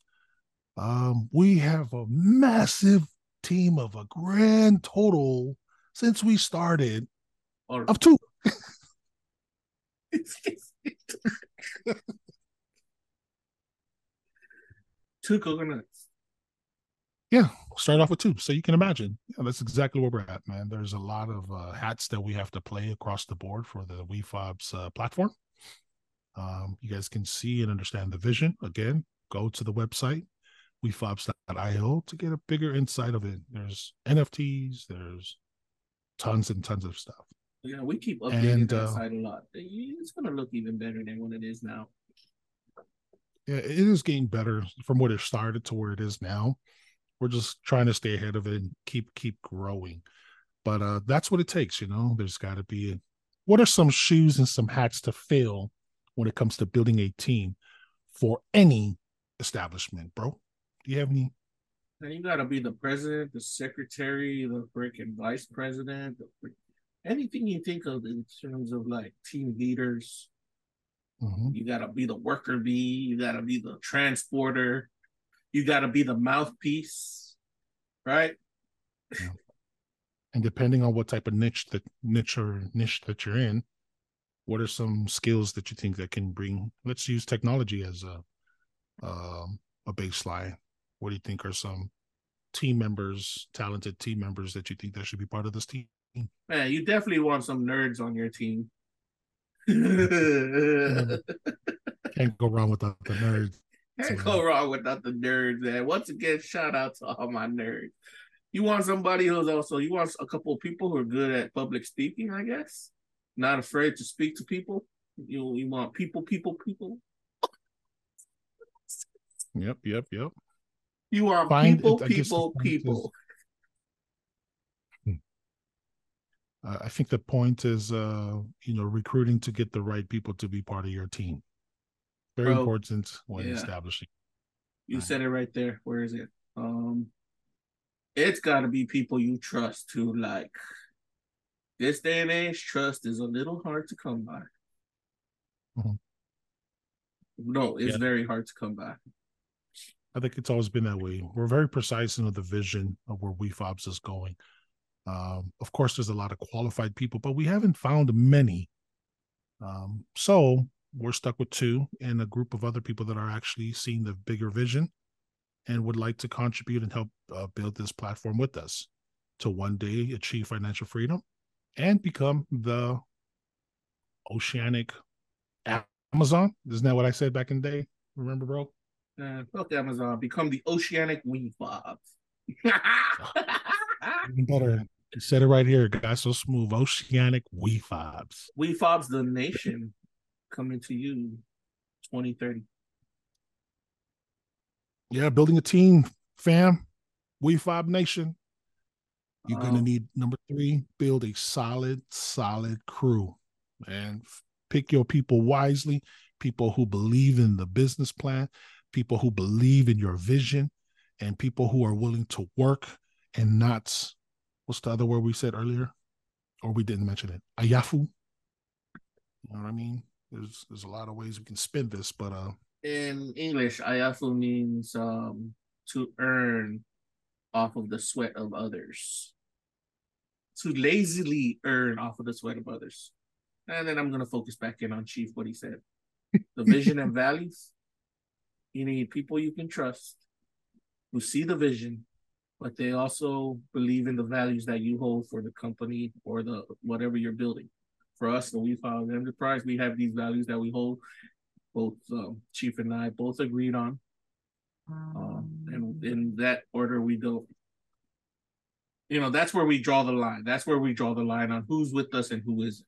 um, we have a massive team of a grand total since we started Or of two. two coconuts. Yeah, start off with two. So you can imagine. Yeah, that's exactly where we're at, man. There's a lot of uh, hats that we have to play across the board for the WeFobs uh, platform. Um, you guys can see and understand the vision. Again, go to the website, wefobs.io to get a bigger insight of it. There's NFTs, there's tons and tons of stuff. Yeah, we keep updating And, that uh, site a lot. It's gonna look even better than what it is now. Yeah, it is getting better from what it started to where it is now. We're just trying to stay ahead of it and keep keep growing. But uh that's what it takes, you know. There's got to be a, what are some shoes and some hats to fill when it comes to building a team for any establishment, bro? Do you have any? And you gotta be the president, the secretary, the freaking vice president, the anything you think of in terms of like team leaders. Mhm. You gotta be the worker bee. You gotta be the transporter. You gotta be the mouthpiece, right? And depending on what type of niche that niche or niche that you're in, what are some skills that you think that can bring? Let's use technology as a um, a baseline. What do you think are some team members, talented team members that you think that should be part of this team? Man, you definitely want some nerds on your team. Can't go wrong without the nerds. Can't go wrong without the nerds, man. Once again, shout out to all my nerds. You want somebody who's also you want a couple of people who are good at public speaking, I guess. Not afraid to speak to people. You you want people, people, people. Yep, yep, yep. You want Find- people, I guess the people, people. Uh, I think the point is, uh, you know, recruiting to get the right people to be part of your team. Very Bro, important when yeah. establishing. You Right. said it right there. Where is it? Um, it's got to be people you trust to like. This day and age, trust is a little hard to come by. Mhm. No, it's Yeah. very hard to come by. I think it's always been that way. We're very precise in the vision of where WeFobs is going. Um, of course, there's a lot of qualified people, but we haven't found many Um, so we're stuck with two and a group of other people that are actually seeing the bigger vision and would like to contribute and help uh, build this platform with us to one day achieve financial freedom and become the oceanic Amazon. Isn't that what I said back in the day? Remember, bro? Uh, fuck Amazon. Become the oceanic WeFobs. Even better. You said it right here, guys. So smooth. Oceanic we fobs. we fobs the nation coming to you 2030. Yeah, building a team, fam. We Fob Nation. You're gonna Um, need number three, build a solid, solid crew. And pick your people wisely, people who believe in the business plan, people who believe in your vision, and people who are willing to work and not what's the other word we said earlier? Or we didn't mention it. Ayafu. You know what I mean? There's there's a lot of ways we can spin this, but uh in English, ayafu means um, to earn off of the sweat of others. To lazily earn off of the sweat of others. And then I'm going to focus back in on Chief, what he said. The vision and values. You need people you can trust who see the vision, but they also believe in the values that you hold for the company or the whatever you're building. For us, the We Found Enterprise, we have these values that we hold both um, Chief and I both agreed on. Um, and in that order, we go. You know, that's where we draw the line. That's where we draw the line on who's with us and who isn't.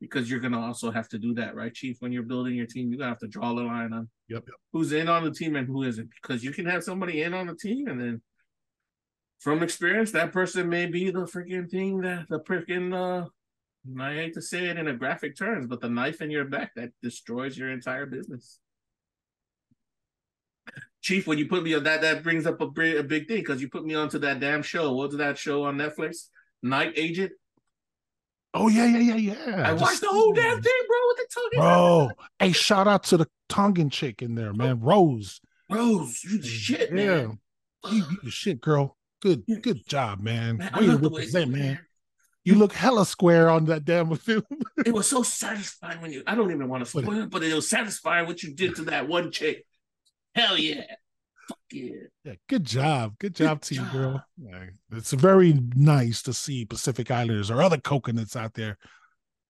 Because you're gonna also have to do that, right, Chief? When you're building your team, you're gonna have to draw the line on Yep, yep. who's in on the team and who isn't. Because you can have somebody in on the team, and then from experience, that person may be the freaking thing that the freaking uh I hate to say it in a graphic terms, but the knife in your back that destroys your entire business. Chief, when you put me on that, that brings up a, big- a big thing because you put me onto that damn show. What's that show on Netflix? Night Agent. Oh yeah, yeah, yeah, yeah. I Just- watched the whole damn thing, bro. With the tongue. Bro, hey, shout out to the Tongan chick in there, man. Rose. Rose, you the shit, Yeah. man. You, you the shit, girl. Good, good job, man. Man, Way to love the way man. You look hella square on that damn film. It was so satisfying when you. I don't even want to spoil it, but it was satisfying what you did to that one chick. Hell yeah, fuck yeah. yeah, good job. Good job to you, girl. Like, It's very nice to see Pacific Islanders or other coconuts out there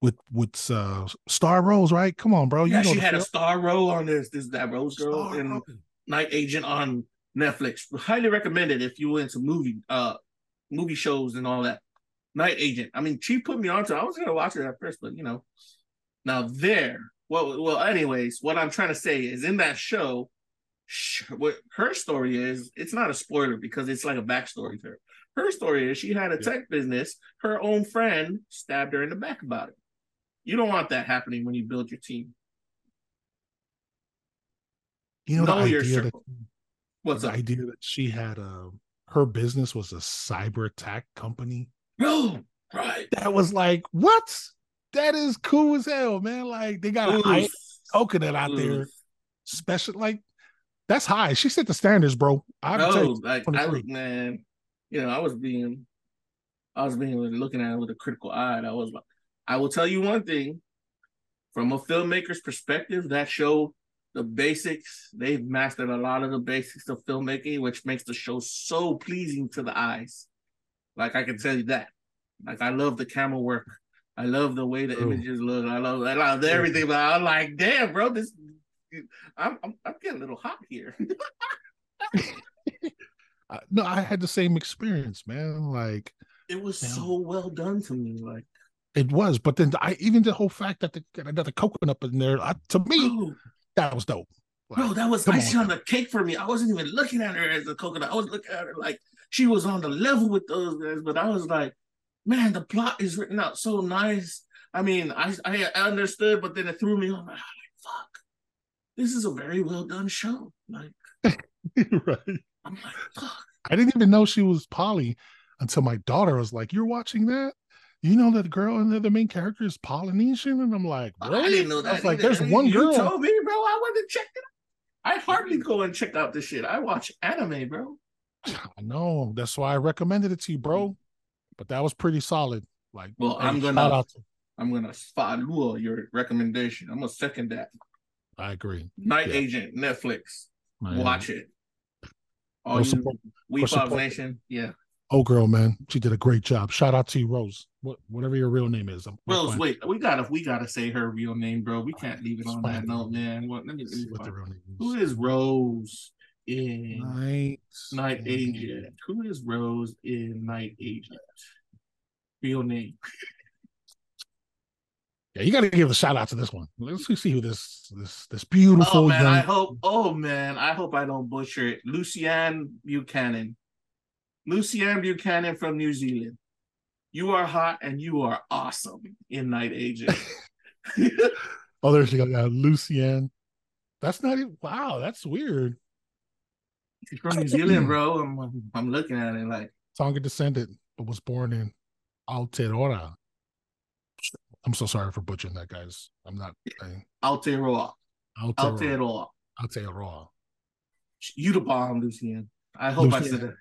with with uh Star Rose, right? Come on, bro. You yeah, she had a star role on this. This that Rose girl Star and Rose. Night Agent on Netflix. Highly recommended if you were into movie uh movie shows and all that. Night Agent. I mean, she put me onto. it. I was gonna watch it at first, but you know, now there. Well, well. Anyways, what I'm trying to say is, in that show, sh- what her story is, it's not a spoiler because it's like a backstory to her. Her story is she had a tech business. Her own friend stabbed her in the back about it. You don't want that happening when you build your team. You know know your idea that circle. What's the up, idea that she had a her business was a cyber attack company. No, Right. That was like, what? That is cool as hell, man. Like they got I- coconut out there, special. Like that's high. She set the standards, bro. I No, like I was man, you know, I was being, I was being looking at it with a critical eye. And I was like, I will tell you one thing, from a filmmaker's perspective, that show, the basics, they've mastered a lot of the basics of filmmaking, which makes the show so pleasing to the eyes. Like I can mm. tell you that. Like I love the camera work. I love the way the True. images look. I love, I love everything. But I'm like, damn, bro, this. I'm, I'm, I'm getting a little hot here. I- no, I had the same experience, man. Like It was Yeah. so well done to me. Like, it was, but then I even the whole fact that the got another coconut in there, I, to me, bro, that was dope. Like, bro, that was icing on on, the cake for me. I wasn't even looking at her as a coconut. I was looking at her like she was on the level with those guys. But I was like, man, the plot is written out so nice. I mean, I I understood, but then it threw me off. I'm like, fuck, this is a very well done show. Like, right. I'm like, fuck. I didn't even know she was Polly until my daughter was like, "You're watching that? You know that girl and the, the main character is Polynesian?" And I'm like, I "Really?" didn't know that. I was like. "There's one girl. you told me, bro. I wanted to check it out. I hardly mm. go and check out this shit. I watch anime, bro. I know. That's why I recommended it to you, bro. Mm. But that was pretty solid. Like, Well, I'm gonna- out to- I'm gonna follow your recommendation. I'm gonna second that. I agree. Night Yeah. Agent, Netflix. I Watch it. All Go you support- We go Fox support- Nation. Yeah. Oh, girl, man, she did a great job. Shout out to you, Rose. What, whatever your real name is. I'm, I'm Rose, fine wait, we gotta we gotta say her real name, bro. We can't leave it It's on fine. that note, man. What let me, with what the real name is. Who is Rose in Night, Night Agent? Who is Rose in Night Agent? Real name. Yeah, you got to give a shout out to this one. Let's see who this this this beautiful Oh man, young. I hope. Oh man, I hope I don't butcher it. Luciane Buchanan. Luciane Buchanan from New Zealand. You are hot and you are awesome in Night Agent. oh, there she goes. Yeah, Lucienne. That's not even. Wow, that's weird. She's from New Zealand, bro. I'm I'm looking at it like Tonga descendant, but was born in Aotearoa. I'm so sorry for butchering that, guys. I'm not. saying Aotearoa. Aotearoa. Aotearoa. Aotearoa. You the bomb, Lucian. I hope I said it.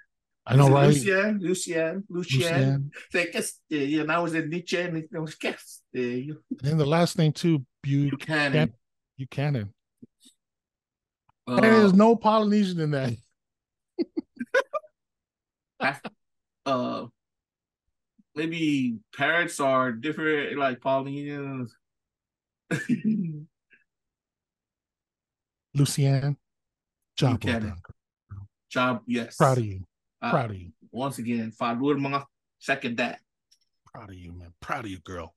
I know, Is right? Lucian, Lucian, Lucian. Lucienne. Say, que este, you know, I was in Nietzsche and it was que este, And the last name too, Buchanan. Buchanan. Uh, There's no Polynesian in that. uh, maybe parrots are different, like Polynesians. Lucienne. Job Buchanan. Job, yes. Proud of you. Uh, Proud of you. Once again, Falur mga second that. Proud of you, man. Proud of you, girl.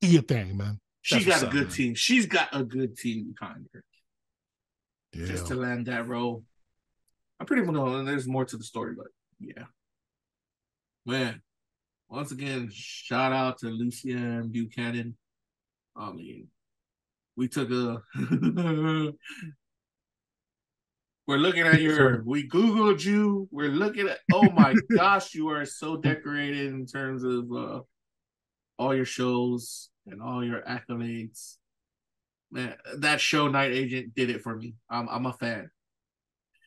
Do your thing, man. She That's got a good man. team. She's got a good team behind her Yeah. just to land that role. I pretty much know there's more to the story, but yeah. Man, once again, shout out to Lucian Buchanan. I mean, we took a we're looking at your we Googled you. We're looking at oh my gosh, you are so decorated in terms of uh all your shows and all your accolades. Man, that show Night Agent did it for me. I'm I'm a fan.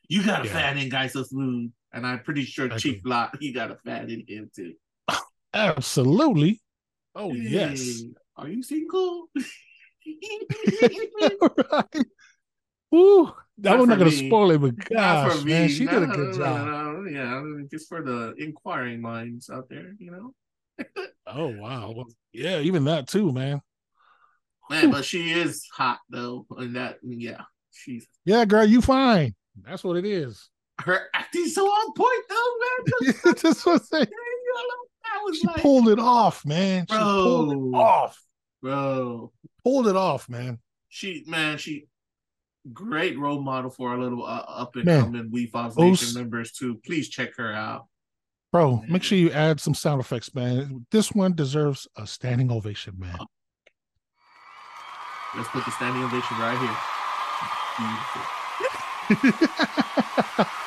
You got a Yeah. fan in Guys of Smooth, and I'm pretty sure I Chief agree. Lot he got a fan in him too. Absolutely. Oh, yes. Are you single? right. Woo. That Not was not going to spoil it, but gosh, man, she did a good no, job. no, no, Yeah, just for the inquiring minds out there, you know. Oh, wow. Well, yeah, even that too, man. Man, but she is hot though, and that yeah, she's Yeah, girl, you fine. That's what it is. her acting so on point though, man. That's what I'm saying. That was She like, pulled it off, man. She pulled it Bro. off. bro. Pulled it off, man. She man, she great role model for our little uh, up and Man, coming WeFobs Nation members too. Please check her out. Bro, make sure you add some sound effects, man. This one deserves a standing ovation, man. Let's put the standing ovation right here. Beautiful.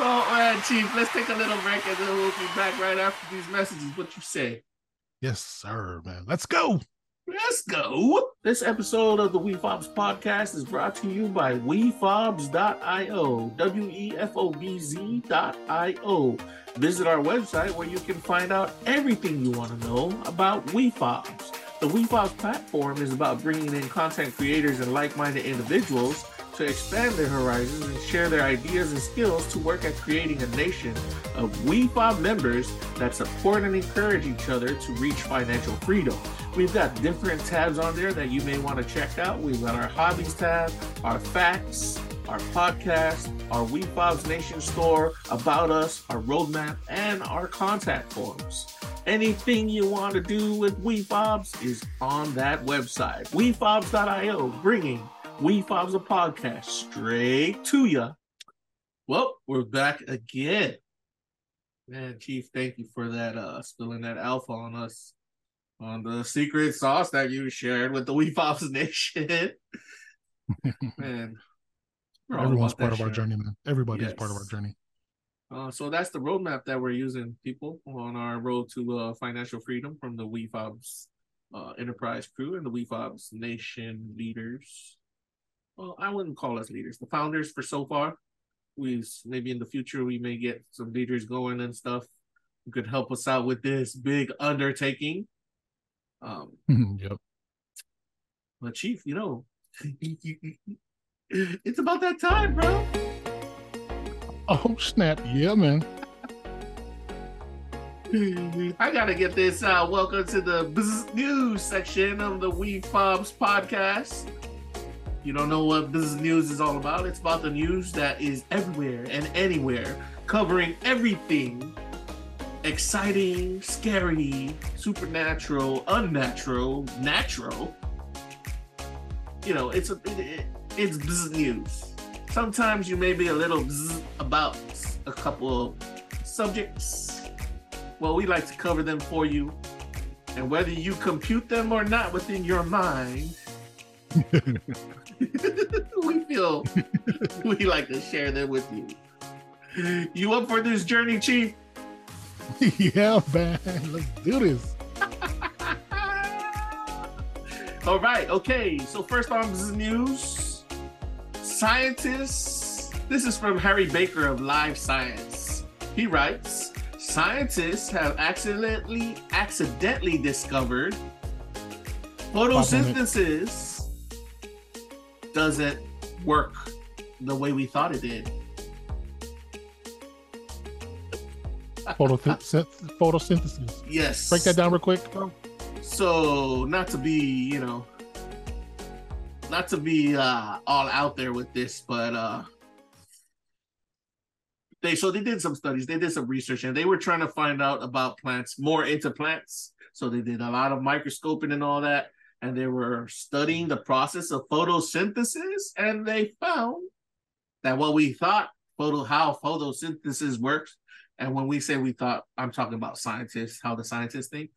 Well, man, Chief, let's take a little break and then we'll be back right after these messages. What you say? yes, sir, man. Let's go. Let's go. This episode of the WeFobs podcast is brought to you by WeFobs.io. W E F O B Z.io. Visit our website where you can find out everything you want to know about WeFobs. The WeFobs platform is about bringing in content creators and like minded individuals to expand their horizons and share their ideas and skills to work at creating a nation of WeFob members that support and encourage each other to reach financial freedom. We've got different tabs on there that you may want to check out. We've got our hobbies tab, our facts, our podcast, our WeFobs Nation store, about us, our roadmap, and our contact forms. Anything you want to do with WeFobs is on that website. WeFobs.io, bringing WeFobs a podcast straight to you. Well, we're back again. Man, Chief, thank you for that uh spilling that alpha on us on the secret sauce that you shared with the WeFobs Nation. Man. Everyone's part of our journey, man. Everybody's part of our journey. Uh, so that's the roadmap that we're using, people, on our road to uh, financial freedom from the WeFobs uh, enterprise crew and the WeFobs Nation leaders. Well, I wouldn't call us leaders, the founders for so far. We maybe in the future we may get some leaders going and stuff who could help us out with this big undertaking. Um, yep. but Chief, you know, it's about that time, bro. Oh snap! Yeah, man. I gotta get this out. Welcome to the news section of the We Fobs podcast. You don't know what business news is all about? It's about the news that is everywhere and anywhere, covering everything exciting, scary, supernatural, unnatural, natural. You know, it's a it, it's business news. Sometimes you may be a little about a couple of subjects. Well, we like to cover them for you. And whether you compute them or not within your mind, we feel we like to share them with you. You up for this journey, Chief? yeah, man. Let's do this. All right, okay. So first on this news, scientists. This is from Harry Baker of Live Science. He writes, scientists have accidentally accidentally discovered photosynthesis doesn't work the way we thought it did. Photosynth- photosynthesis. Yes. Break that down real quick, bro. So, not to be, you know, not to be uh all out there with this, but uh they so they did some studies, they did some research, and they were trying to find out about plants, more into plants. So they did a lot of microscoping and all that, and they were studying the process of photosynthesis, and they found that what we thought photo how photosynthesis works, and when we say we thought, I'm talking about scientists, how the scientists think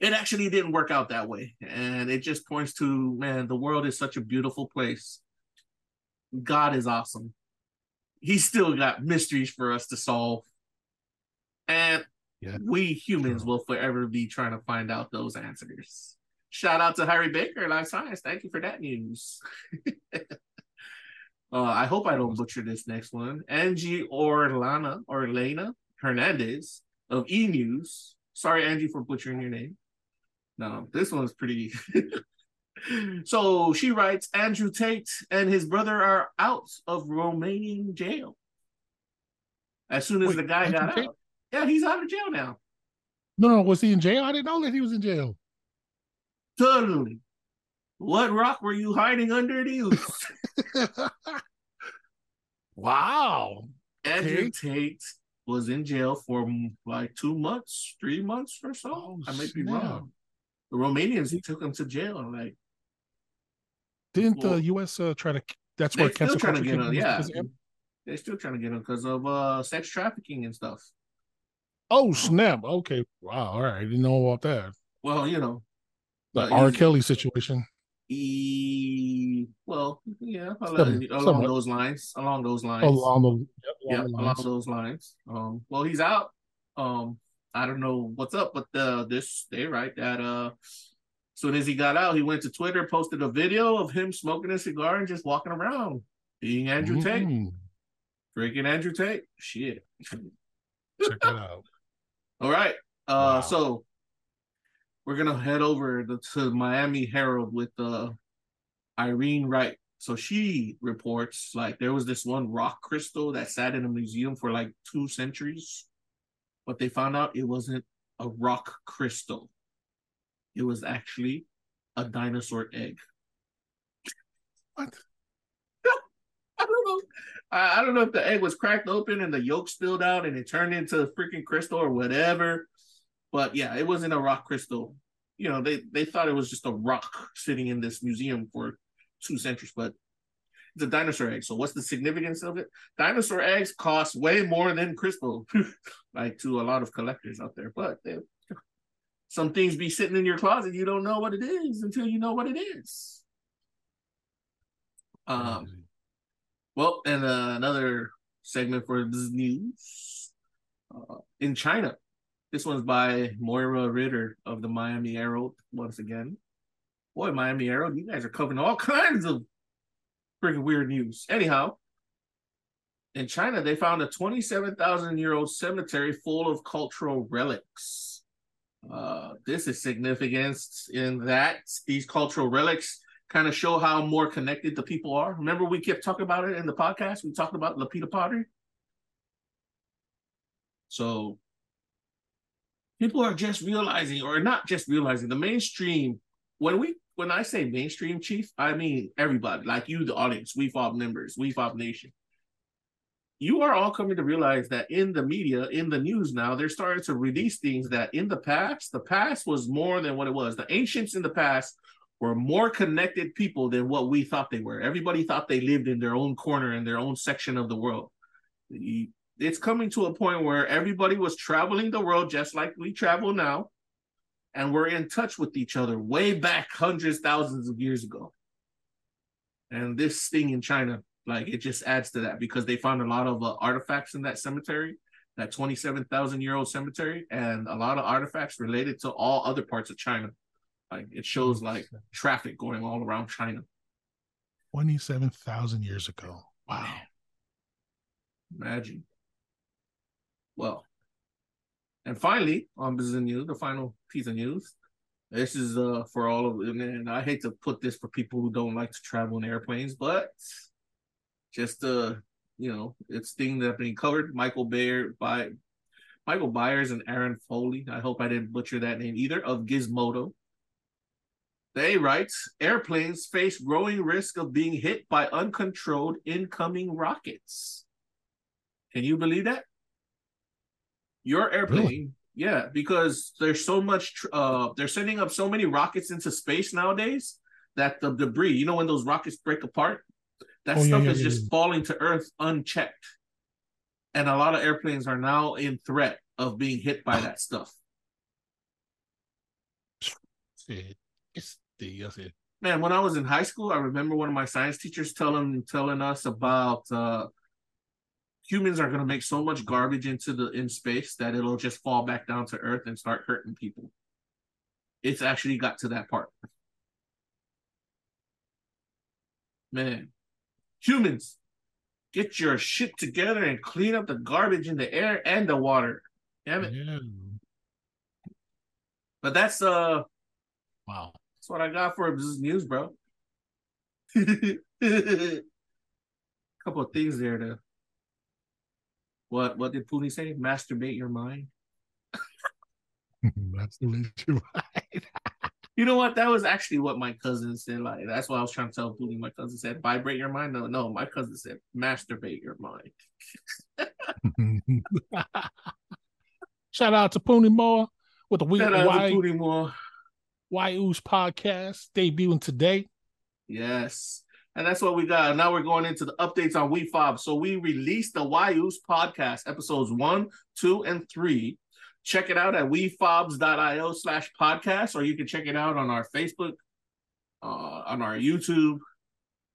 it actually didn't work out that way. And it just points to, man, the world is such a beautiful place. God is awesome. He's still got mysteries for us to solve. And Yeah. we humans will forever be trying to find out those answers. Shout out to Harry Baker, Live Science. Thank you for that news. uh, I hope I don't butcher this next one. Angie Orlana or Elena Hernandez of E News. Sorry, Angie, for butchering your name. No, this one's pretty. so she writes Andrew Tate and his brother are out of Romanian jail. As soon as Wait, the guy Andrew got Tate? out. Yeah, he's out of jail now. No, no, was he in jail? I didn't know that he was in jail. Totally. What rock were you hiding underneath? wow. Andrew. Tate was in jail for like two months, three months or so. Oh, I might be snap. wrong. The Romanians he took him to jail. Like Didn't Well, the U.S. Uh, try to? That's they're where still trying to get him. Yeah, they're still trying to get him because of uh sex trafficking and stuff. Oh snap! Okay, wow. All right, I didn't know about that. Well, you know, The But R. Kelly situation. e well, yeah, along, those lines, along those lines. Along the, yep, yeah, along the along lines. those lines. Um, well, he's out. Um, I don't know what's up, but uh, this they right that uh, as soon as he got out, he went to Twitter, posted a video of him smoking a cigar and just walking around, being Andrew Tate, Mm, drinking Andrew Tate. Shit. check that out. All right. Uh, Wow. so we're gonna head over the, to Miami Herald with uh Irene Wright. So she reports like there was this one rock crystal that sat in a museum for like two centuries, but they found out it wasn't a rock crystal. It was actually a dinosaur egg. What? I don't know. I, I don't know if the egg was cracked open and the yolk spilled out and it turned into a freaking crystal or whatever. But yeah, it wasn't a rock crystal. You know, they they thought it was just a rock sitting in this museum for two centuries, but it's a dinosaur egg. So what's the significance of it? Dinosaur eggs cost way more than crystal, like to a lot of collectors out there. But they, some things be sitting in your closet, you don't know what it is until you know what it is. Um, well, and uh, another segment for this news uh, in China. This one's by Moira Ritter of the Miami Herald once again. Boy, Miami Herald, you guys are covering all kinds of freaking weird news. Anyhow, in China, they found a 27,000 year old cemetery full of cultural relics. Uh, this is significance in that these cultural relics kind of show how more connected the people are. Remember, we kept talking about it in the podcast. We talked about Lapita pottery. So people are just realizing, or not just realizing, the mainstream. When we when I say mainstream, chief, I mean everybody, like you, the audience, We WeFob members, We WeFob Nation. You are all coming to realize that in the media, in the news now, they're starting to release things that in the past, the past was more than what it was. The ancients in the past were more connected people than what we thought they were. Everybody thought they lived in their own corner in their own section of the world. It's coming to a point where everybody was traveling the world just like we travel now, and we're in touch with each other way back hundreds, thousands of years ago. And this thing in China, like it just adds to that because they found a lot of uh, artifacts in that cemetery, that 27,000 year old cemetery, and a lot of artifacts related to all other parts of China. Like it shows like traffic going all around China. 27,000 years ago. Wow. Imagine. Well, and finally, on business news, the final piece of news. This is uh for all of and I hate to put this for people who don't like to travel in airplanes, but just uh, you know, it's thing that been covered. Michael Bayer by Michael Byers and Aaron Foley. I hope I didn't butcher that name either, of Gizmodo they writes airplanes face growing risk of being hit by uncontrolled incoming rockets. Can you believe that? Your airplane, really? yeah, because there's so much. Uh, they're sending up so many rockets into space nowadays that the debris, you know, when those rockets break apart, that oh, stuff yeah, yeah, is yeah, just falling to Earth unchecked, and a lot of airplanes are now in threat of being hit by that stuff. Man, when I was in high school, I remember one of my science teachers telling telling us about uh, humans are going to make so much garbage into the in space that it'll just fall back down to Earth and start hurting people. It's actually got to that part. Man, humans, get your shit together and clean up the garbage in the air and the water. Damn it. Yeah. But that's uh wow That's what I got for this news, bro. Couple of things there to what what did Pooney say? Masturbate your mind. Masturbate your mind. you know what? That was actually what my cousin said. Like that's what I was trying to tell Pooney. My cousin said, vibrate your mind. No, no, my cousin said, masturbate your mind. Shout out to Pooney Moore with the week. Shout out to Pooney Moore. YOO's podcast debuting today. Yes. And that's what we got. Now we're going into the updates on WeFob. So we released the YOO's podcast, episodes one, two, and three. Check it out at wefobz.io slash podcast, or you can check it out on our Facebook, uh, on our YouTube.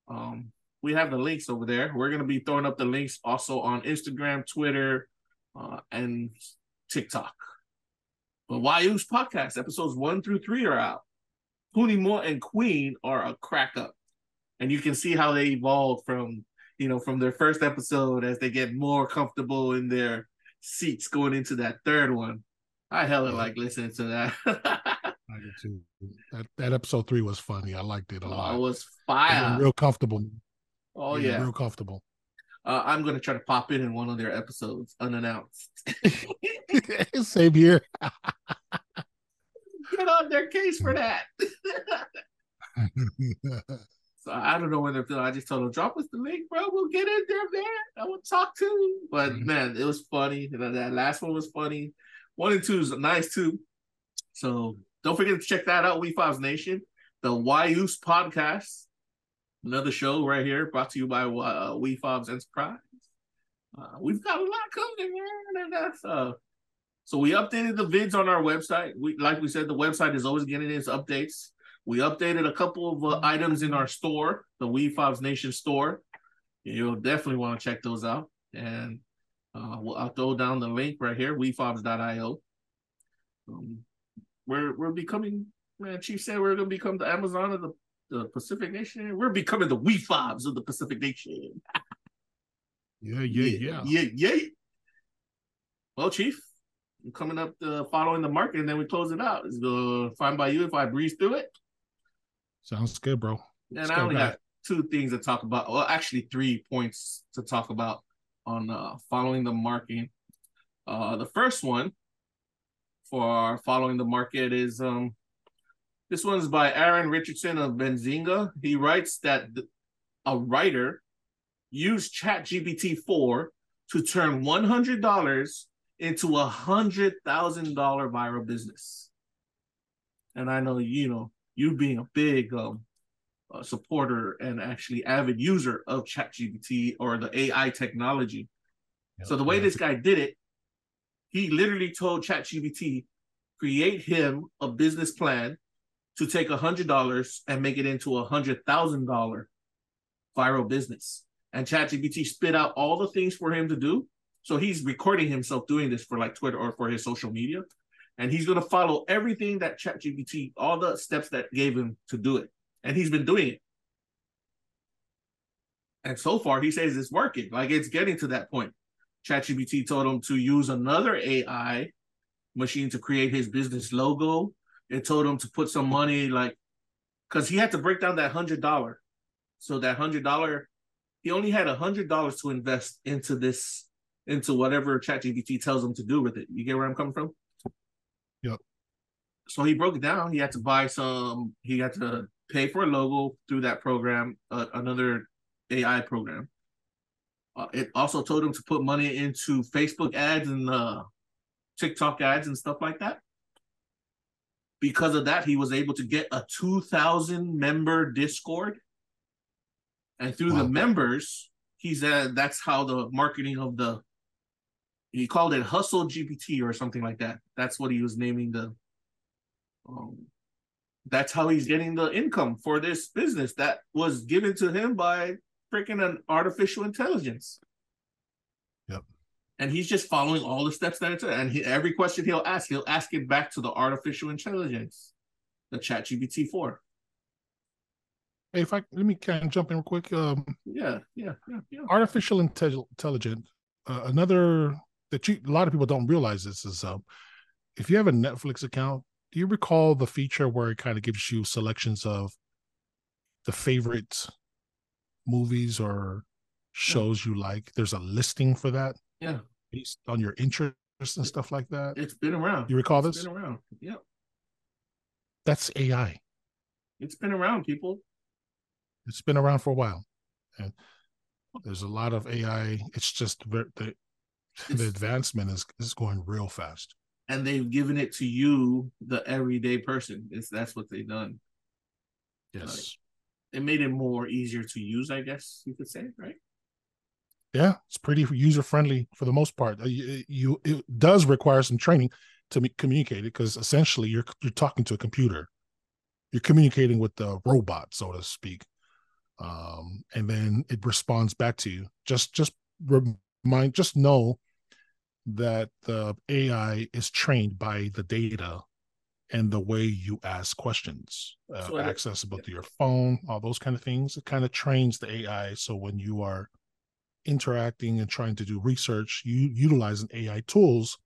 Um, we have the links over there. We're going to be throwing up the links also on Instagram, Twitter, uh, and TikTok. But YOO's podcast, episodes one through three are out. Pooney Moore and Queen are a crack up. And you can see how they evolve from, you know, from their first episode as they get more comfortable in their seats going into that third one. I hella like listening to that. I did too. That, that episode three was funny. I liked it a lot. Oh, it was fire. Real comfortable. Oh yeah, real comfortable. Uh, I'm gonna try to pop in in one of their episodes unannounced. Same here. Get on their case for that. So I don't know when they're feeling. I just told them, drop us the link, bro. We'll get in there, man. I will talk to you. But mm-hmm. man, it was funny. That last one was funny. One and two is nice too. So don't forget to check that out, WeFobs Nation, the YOO's podcast another show right here brought to you by uh, WeFobs Enterprise. Uh, we've got a lot coming, man, and that's uh. So we updated the vids on our website. We like we said, the website is always getting its updates. We updated a couple of uh, items in our store, the WeFobs Nation store. You'll definitely want to check those out. And uh, we'll, I'll throw down the link right here, wefobz.io. Um, we're we're becoming, man. Chief said we're gonna become the Amazon of the the Pacific Nation. We're becoming the we fobs of the Pacific Nation. yeah, yeah, yeah, yeah, yeah. Well, Chief, coming up the following the market, and then we close it out. Is uh, fine by you if I breeze through it? Sounds good, bro. And I only got two things to talk about. Well, actually, three points to talk about on uh, following the market. Uh, the first one for following the market is um, this one's by Aaron Richardson of Benzinga. He writes that th- a writer used ChatGPT 4 to turn $100 into a $100,000 viral business. And I know, you know, you being a big um, uh, supporter and actually avid user of ChatGPT or the AI technology. So the way this guy did it, he literally told ChatGPT create him a business plan to take a hundred dollars and make it into a hundred thousand dollar viral business. And ChatGPT spit out all the things for him to do. So he's recording himself doing this for like Twitter or for his social media. And he's gonna follow everything that ChatGPT, all the steps that gave him to do it. And he's been doing it. And so far, he says it's working. Like it's getting to that point. ChatGPT told him to use another AI machine to create his business logo. It told him to put some money, like, because he had to break down that hundred dollar. So that hundred dollar, he only had a hundred dollars to invest into this, into whatever ChatGPT tells him to do with it. You get where I'm coming from? Yep. So he broke it down. He had to buy some. He had to pay for a logo through that program, uh, another AI program. Uh, it also told him to put money into Facebook ads and uh, TikTok ads and stuff like that. Because of that, he was able to get a 2,000 member Discord. And through the members, he said that's how the marketing of the he called it Hustle GPT or something like that. That's what he was naming the. Um, that's how he's getting the income for this business that was given to him by freaking an artificial intelligence. Yep. And he's just following all the steps that it's and he, every question he'll ask, he'll ask it back to the artificial intelligence, the Chat GPT four. Hey, if I let me kind of jump in real quick. Um, Yeah, yeah, yeah, yeah. artificial intel- intelligence. Uh, another that you a lot of people don't realize this is um, if you have a Netflix account, do you recall the feature where it kind of gives you selections of the favorite movies or shows you like? There's a listing for that. Yeah. based on your interests and stuff like that. It's been around. You recall It's this? been around. Yeah, That's AI. it's been around, people. It's been around for a while, and there's a lot of AI. It's just ver- the the advancement is is going real fast. And they've given it to you, the everyday person. It's that's what they've done. Yes. It made it more easier to use, I guess you could say, right? Yeah, it's pretty user friendly for the most part. Uh, You, you it does require some training to communicate it because essentially you're you're talking to a computer. You're communicating with the robot, so to speak, um, and then it responds back to you. Just just remind, just know that the AI is trained by the data and the way you ask questions, uh, So accessible to your phone, all those kind of things. It kind of trains the AI so when you are interacting and trying to do research, you utilizing AI tools,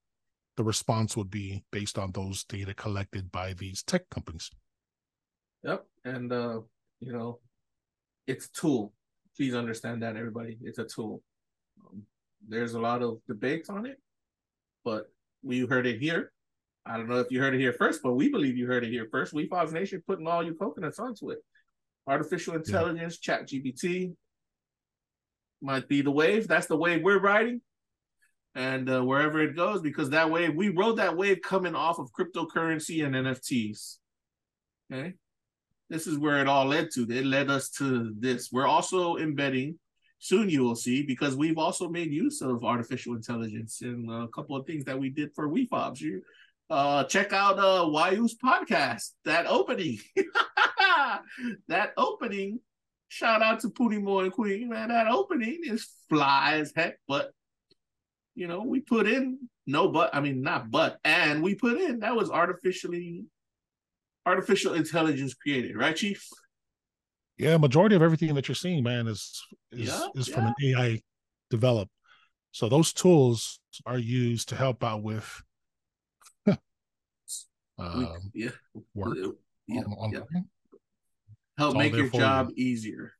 the response would be based on those data collected by these tech companies. Yep. And uh, you know, it's a tool. Please understand that, everybody. It's a tool. There's a lot of debates on it, but we heard it here. I don't know if you heard it here first, but we believe you heard it here first. We Fobs Nation putting all your coconuts onto it. Artificial intelligence, chat GPT might be the wave. That's the wave we're riding. And uh, wherever it goes, because that wave, we rode that wave coming off of cryptocurrency and NFTs. Okay. This is where it all led to. It led us to this. We're also embedding, soon you will see, because we've also made use of artificial intelligence in a couple of things that we did for WeFobs. You uh check out uh Wayu's podcast, that opening. that opening. Shout out to Moore and Queen, man. That opening is fly as heck, but you know, we put in no but I mean not but and we put in that was artificially artificial intelligence created, right, Chief? Yeah, majority of everything that you're seeing, man, is is Yeah, is from an AI developed. So those tools are used to help out with um, yeah, work yeah, on- yeah. help make your for you. job easier.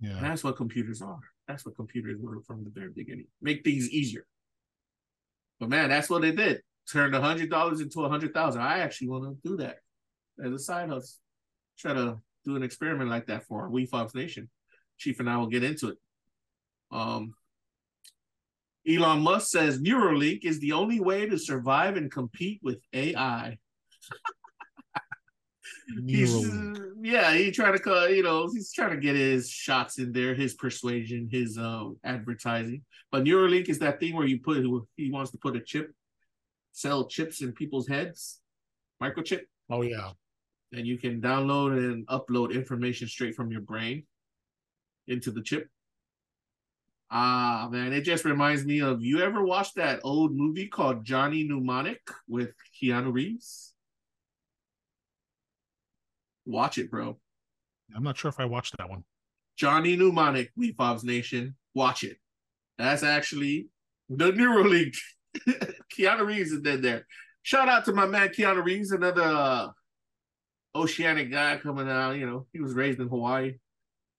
And Yeah. that's what computers are. That's what computers were from the very beginning. Make things easier. But man, that's what they did. Turned a hundred dollars into a hundred thousand. I actually want to do that as a side hustle. Try to do an experiment like that for our We Fobs Nation. Chief and I will get into it. Um, Elon Musk says Neuralink is the only way to survive and compete with AI. He's uh, yeah, he trying to cut, you know, he's trying to get his shots in there, his persuasion, his um advertising. But Neuralink is that thing where you put he wants to put a chip, sell chips in people's heads, microchip, Oh yeah. And you can download and upload information straight from your brain into the chip. Ah man, it just reminds me of you ever watched that old movie called Johnny Mnemonic with Keanu Reeves? Watch it, bro. I'm not sure if I watched that one. Johnny Mnemonic, We Fobs Nation. Watch it. That's actually the Neuralink. Keanu Reeves is dead there. Shout out to my man Keanu Reeves, another uh, oceanic guy coming out. You know, he was raised in Hawaii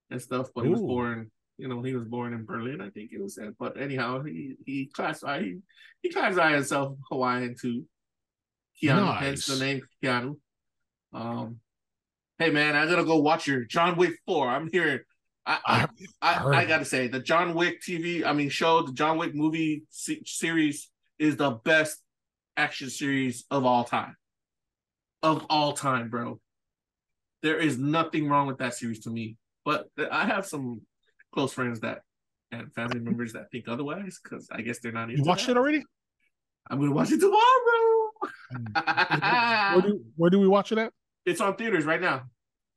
and stuff, but he was born. You know, he was born in Berlin, I think it was said. But anyhow, he he classified he, he classified himself Hawaiian too. Keanu, hence the name Keanu. Um, hey man, I gotta go watch your John Wick four. I'm here. I, I, I, I, heard I of gotta say the John Wick TV, I mean show, the John Wick movie se- series is the best action series of all time. Of all time, bro. There is nothing wrong with that series to me. But I have some close friends that and family members that think otherwise because I guess they're not into you watched that. it already? I'm gonna watch it tomorrow. Mm. where do where do we watch it at? it's on theaters right now.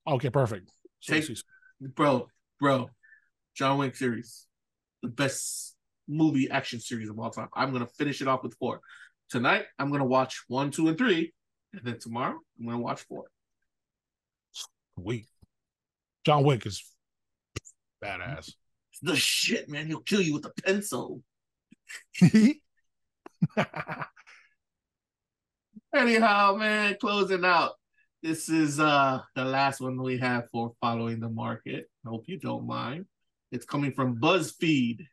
Okay, perfect. So Take- bro, bro, John Wick series, the best movie action series of all time. I'm gonna finish it off with four. Tonight, I'm gonna watch one, two, and three, and then tomorrow, I'm gonna watch four. Sweet. John Wick is badass. The shit, man. He'll kill you with a pencil. Anyhow, man, closing out. This is uh the last one we have for following the market. Hope you don't mind. It's coming from BuzzFeed.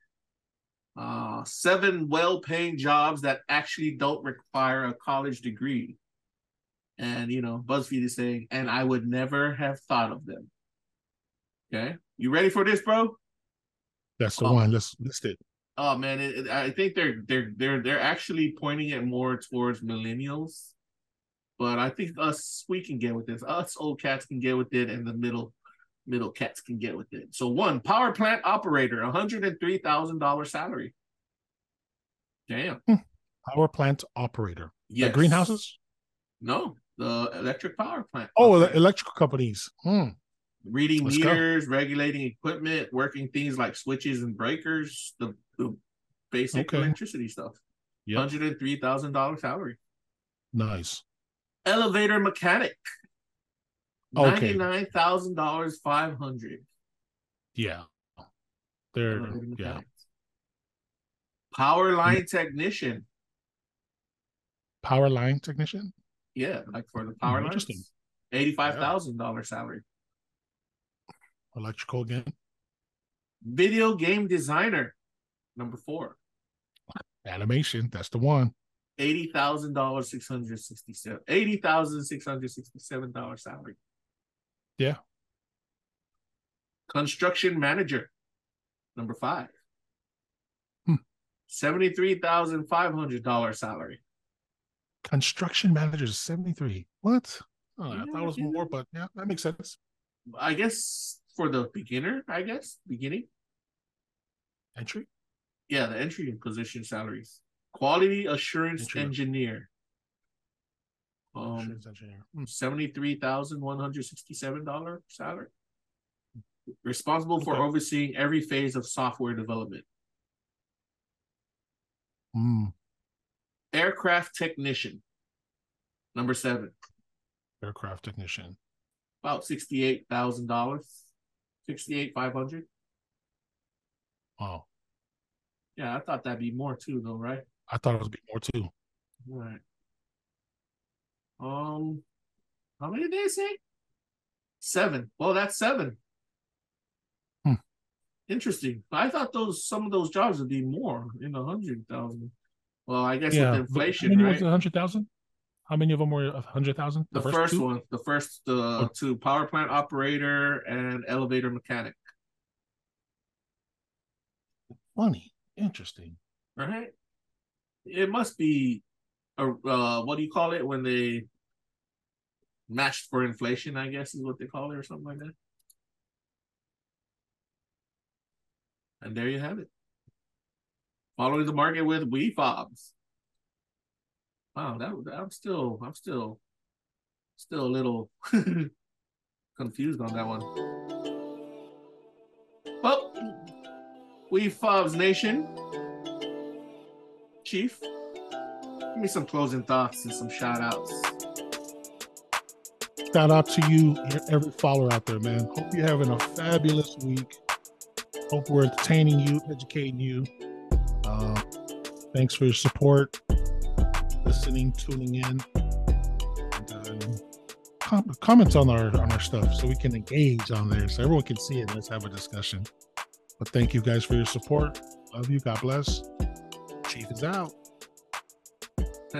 Uh, seven well-paying jobs that actually don't require a college degree. And you know, BuzzFeed is saying, and I would never have thought of them. Okay, you ready for this, bro? That's the Oh. one. Let's list it. Oh man, it, it- I think they're they're they're they're actually pointing it more towards millennials, but I think us we can get with this. Us old cats can get with it, and the middle middle cats can get with it. So one power plant operator, one hundred and three thousand dollar salary. Damn. Power plant operator. Yeah. Like greenhouses? No, the electric power plant. Oh, the operator. electrical companies. Hmm. reading Let's go. meters, regulating equipment, working things like switches and breakers, the, the basic Okay. electricity stuff. Yep. Hundred and three thousand dollar salary. Nice. elevator mechanic. Okay. Ninety nine thousand dollars, five hundred. Yeah. They're yeah. Power line technician. Power line technician. Yeah, like for the power Hmm, lines. interesting. Eighty five thousand dollar salary. Electrical again. Video game designer. Number four. Animation. That's the one. Eighty thousand dollars, six hundred sixty seven. Eighty thousand six hundred sixty seven dollar salary. Yeah. Construction manager. Number five. Hmm. Seventy-three thousand five hundred dollar salary. Construction managers, 73. What? Oh, I thought it was yeah. more, but yeah, that makes sense. I guess for the beginner, I guess beginning. Entry. Yeah, the entry and position salaries. Quality assurance Entry. engineer. Um, engineer. Hmm. seventy-three thousand one hundred sixty-seven dollar salary. Responsible for overseeing every phase of software development. Hmm. Aircraft technician. Number seven, Aircraft technician. about sixty-eight thousand dollars, sixty-eight five hundred. Wow. Yeah, I thought that'd be more too, though, right? I thought it was be more too. All right. Um, how many did they say? Seven. Well, that's seven. Hmm. Interesting. I thought those some of those jobs would be more in the hundred thousand. Well, I guess yeah. with inflation, many right? Hundred thousand? How many of them were a hundred thousand? the, first, two? one, the first uh, Oh. two power plant operator and elevator mechanic. Funny, interesting. Right? It must be a uh, what do you call it when they matched for inflation? I guess is what they call it, or something like that. And there you have it. Following the market with we fobs. Wow, that I'm still I'm still still a little confused on that one. Well, we fobs nation. Chief, give me some closing thoughts and some shout outs. Shout out to you, every follower out there, man. Hope you're having a fabulous week. Hope we're entertaining you, educating you. Uh, thanks for your support, listening, tuning in, and uh, com- comments on our on our stuff so we can engage on there, so everyone can see it. Let's have a discussion. But thank you guys for your support. Love you. God bless. Chief is out.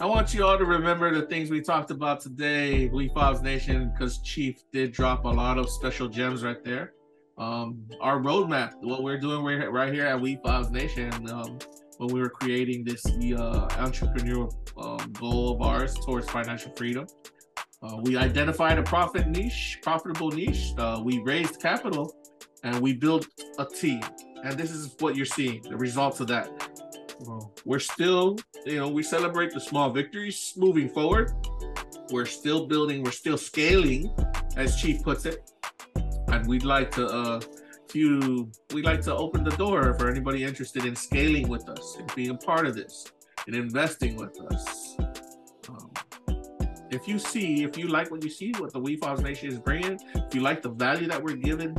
I want you all to remember the things we talked about today, We Fobs Nation, because Chief did drop a lot of special gems right there. Um, our roadmap, what we're doing right, right here at We Fobs Nation, um, when we were creating this uh, entrepreneurial um, goal of ours towards financial freedom. Uh, we identified a profit niche, profitable niche. Uh, we raised capital, and we built a team. And this is what you're seeing, the results of that. Well, we're still, you know, we celebrate the small victories moving forward. We're still building, we're still scaling, as Chief puts it. And we'd like to, uh, you, we'd like to open the door for anybody interested in scaling with us and being a part of this and investing with us. Um, if you see, if you like what you see, what the WeFobs Nation is bringing, if you like the value that we're giving,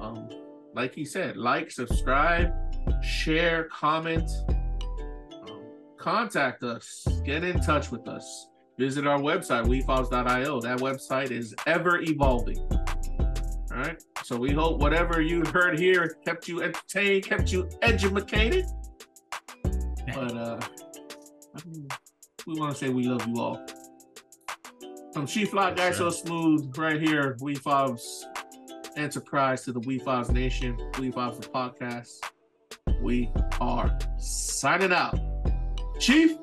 um, like he said, like, subscribe, share, comment, um, contact us, get in touch with us. Visit our website, wefobz.io. That website is ever evolving. All right. So we hope whatever you heard here kept you entertained, kept you educated. But uh we want to say we love you all. From Chief Fly Guy So Smooth right here, We Fobs Enterprise to the We Fobs Nation, We Fobs the podcast. We are signing out. Chief,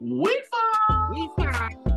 We Fobs! We fobs.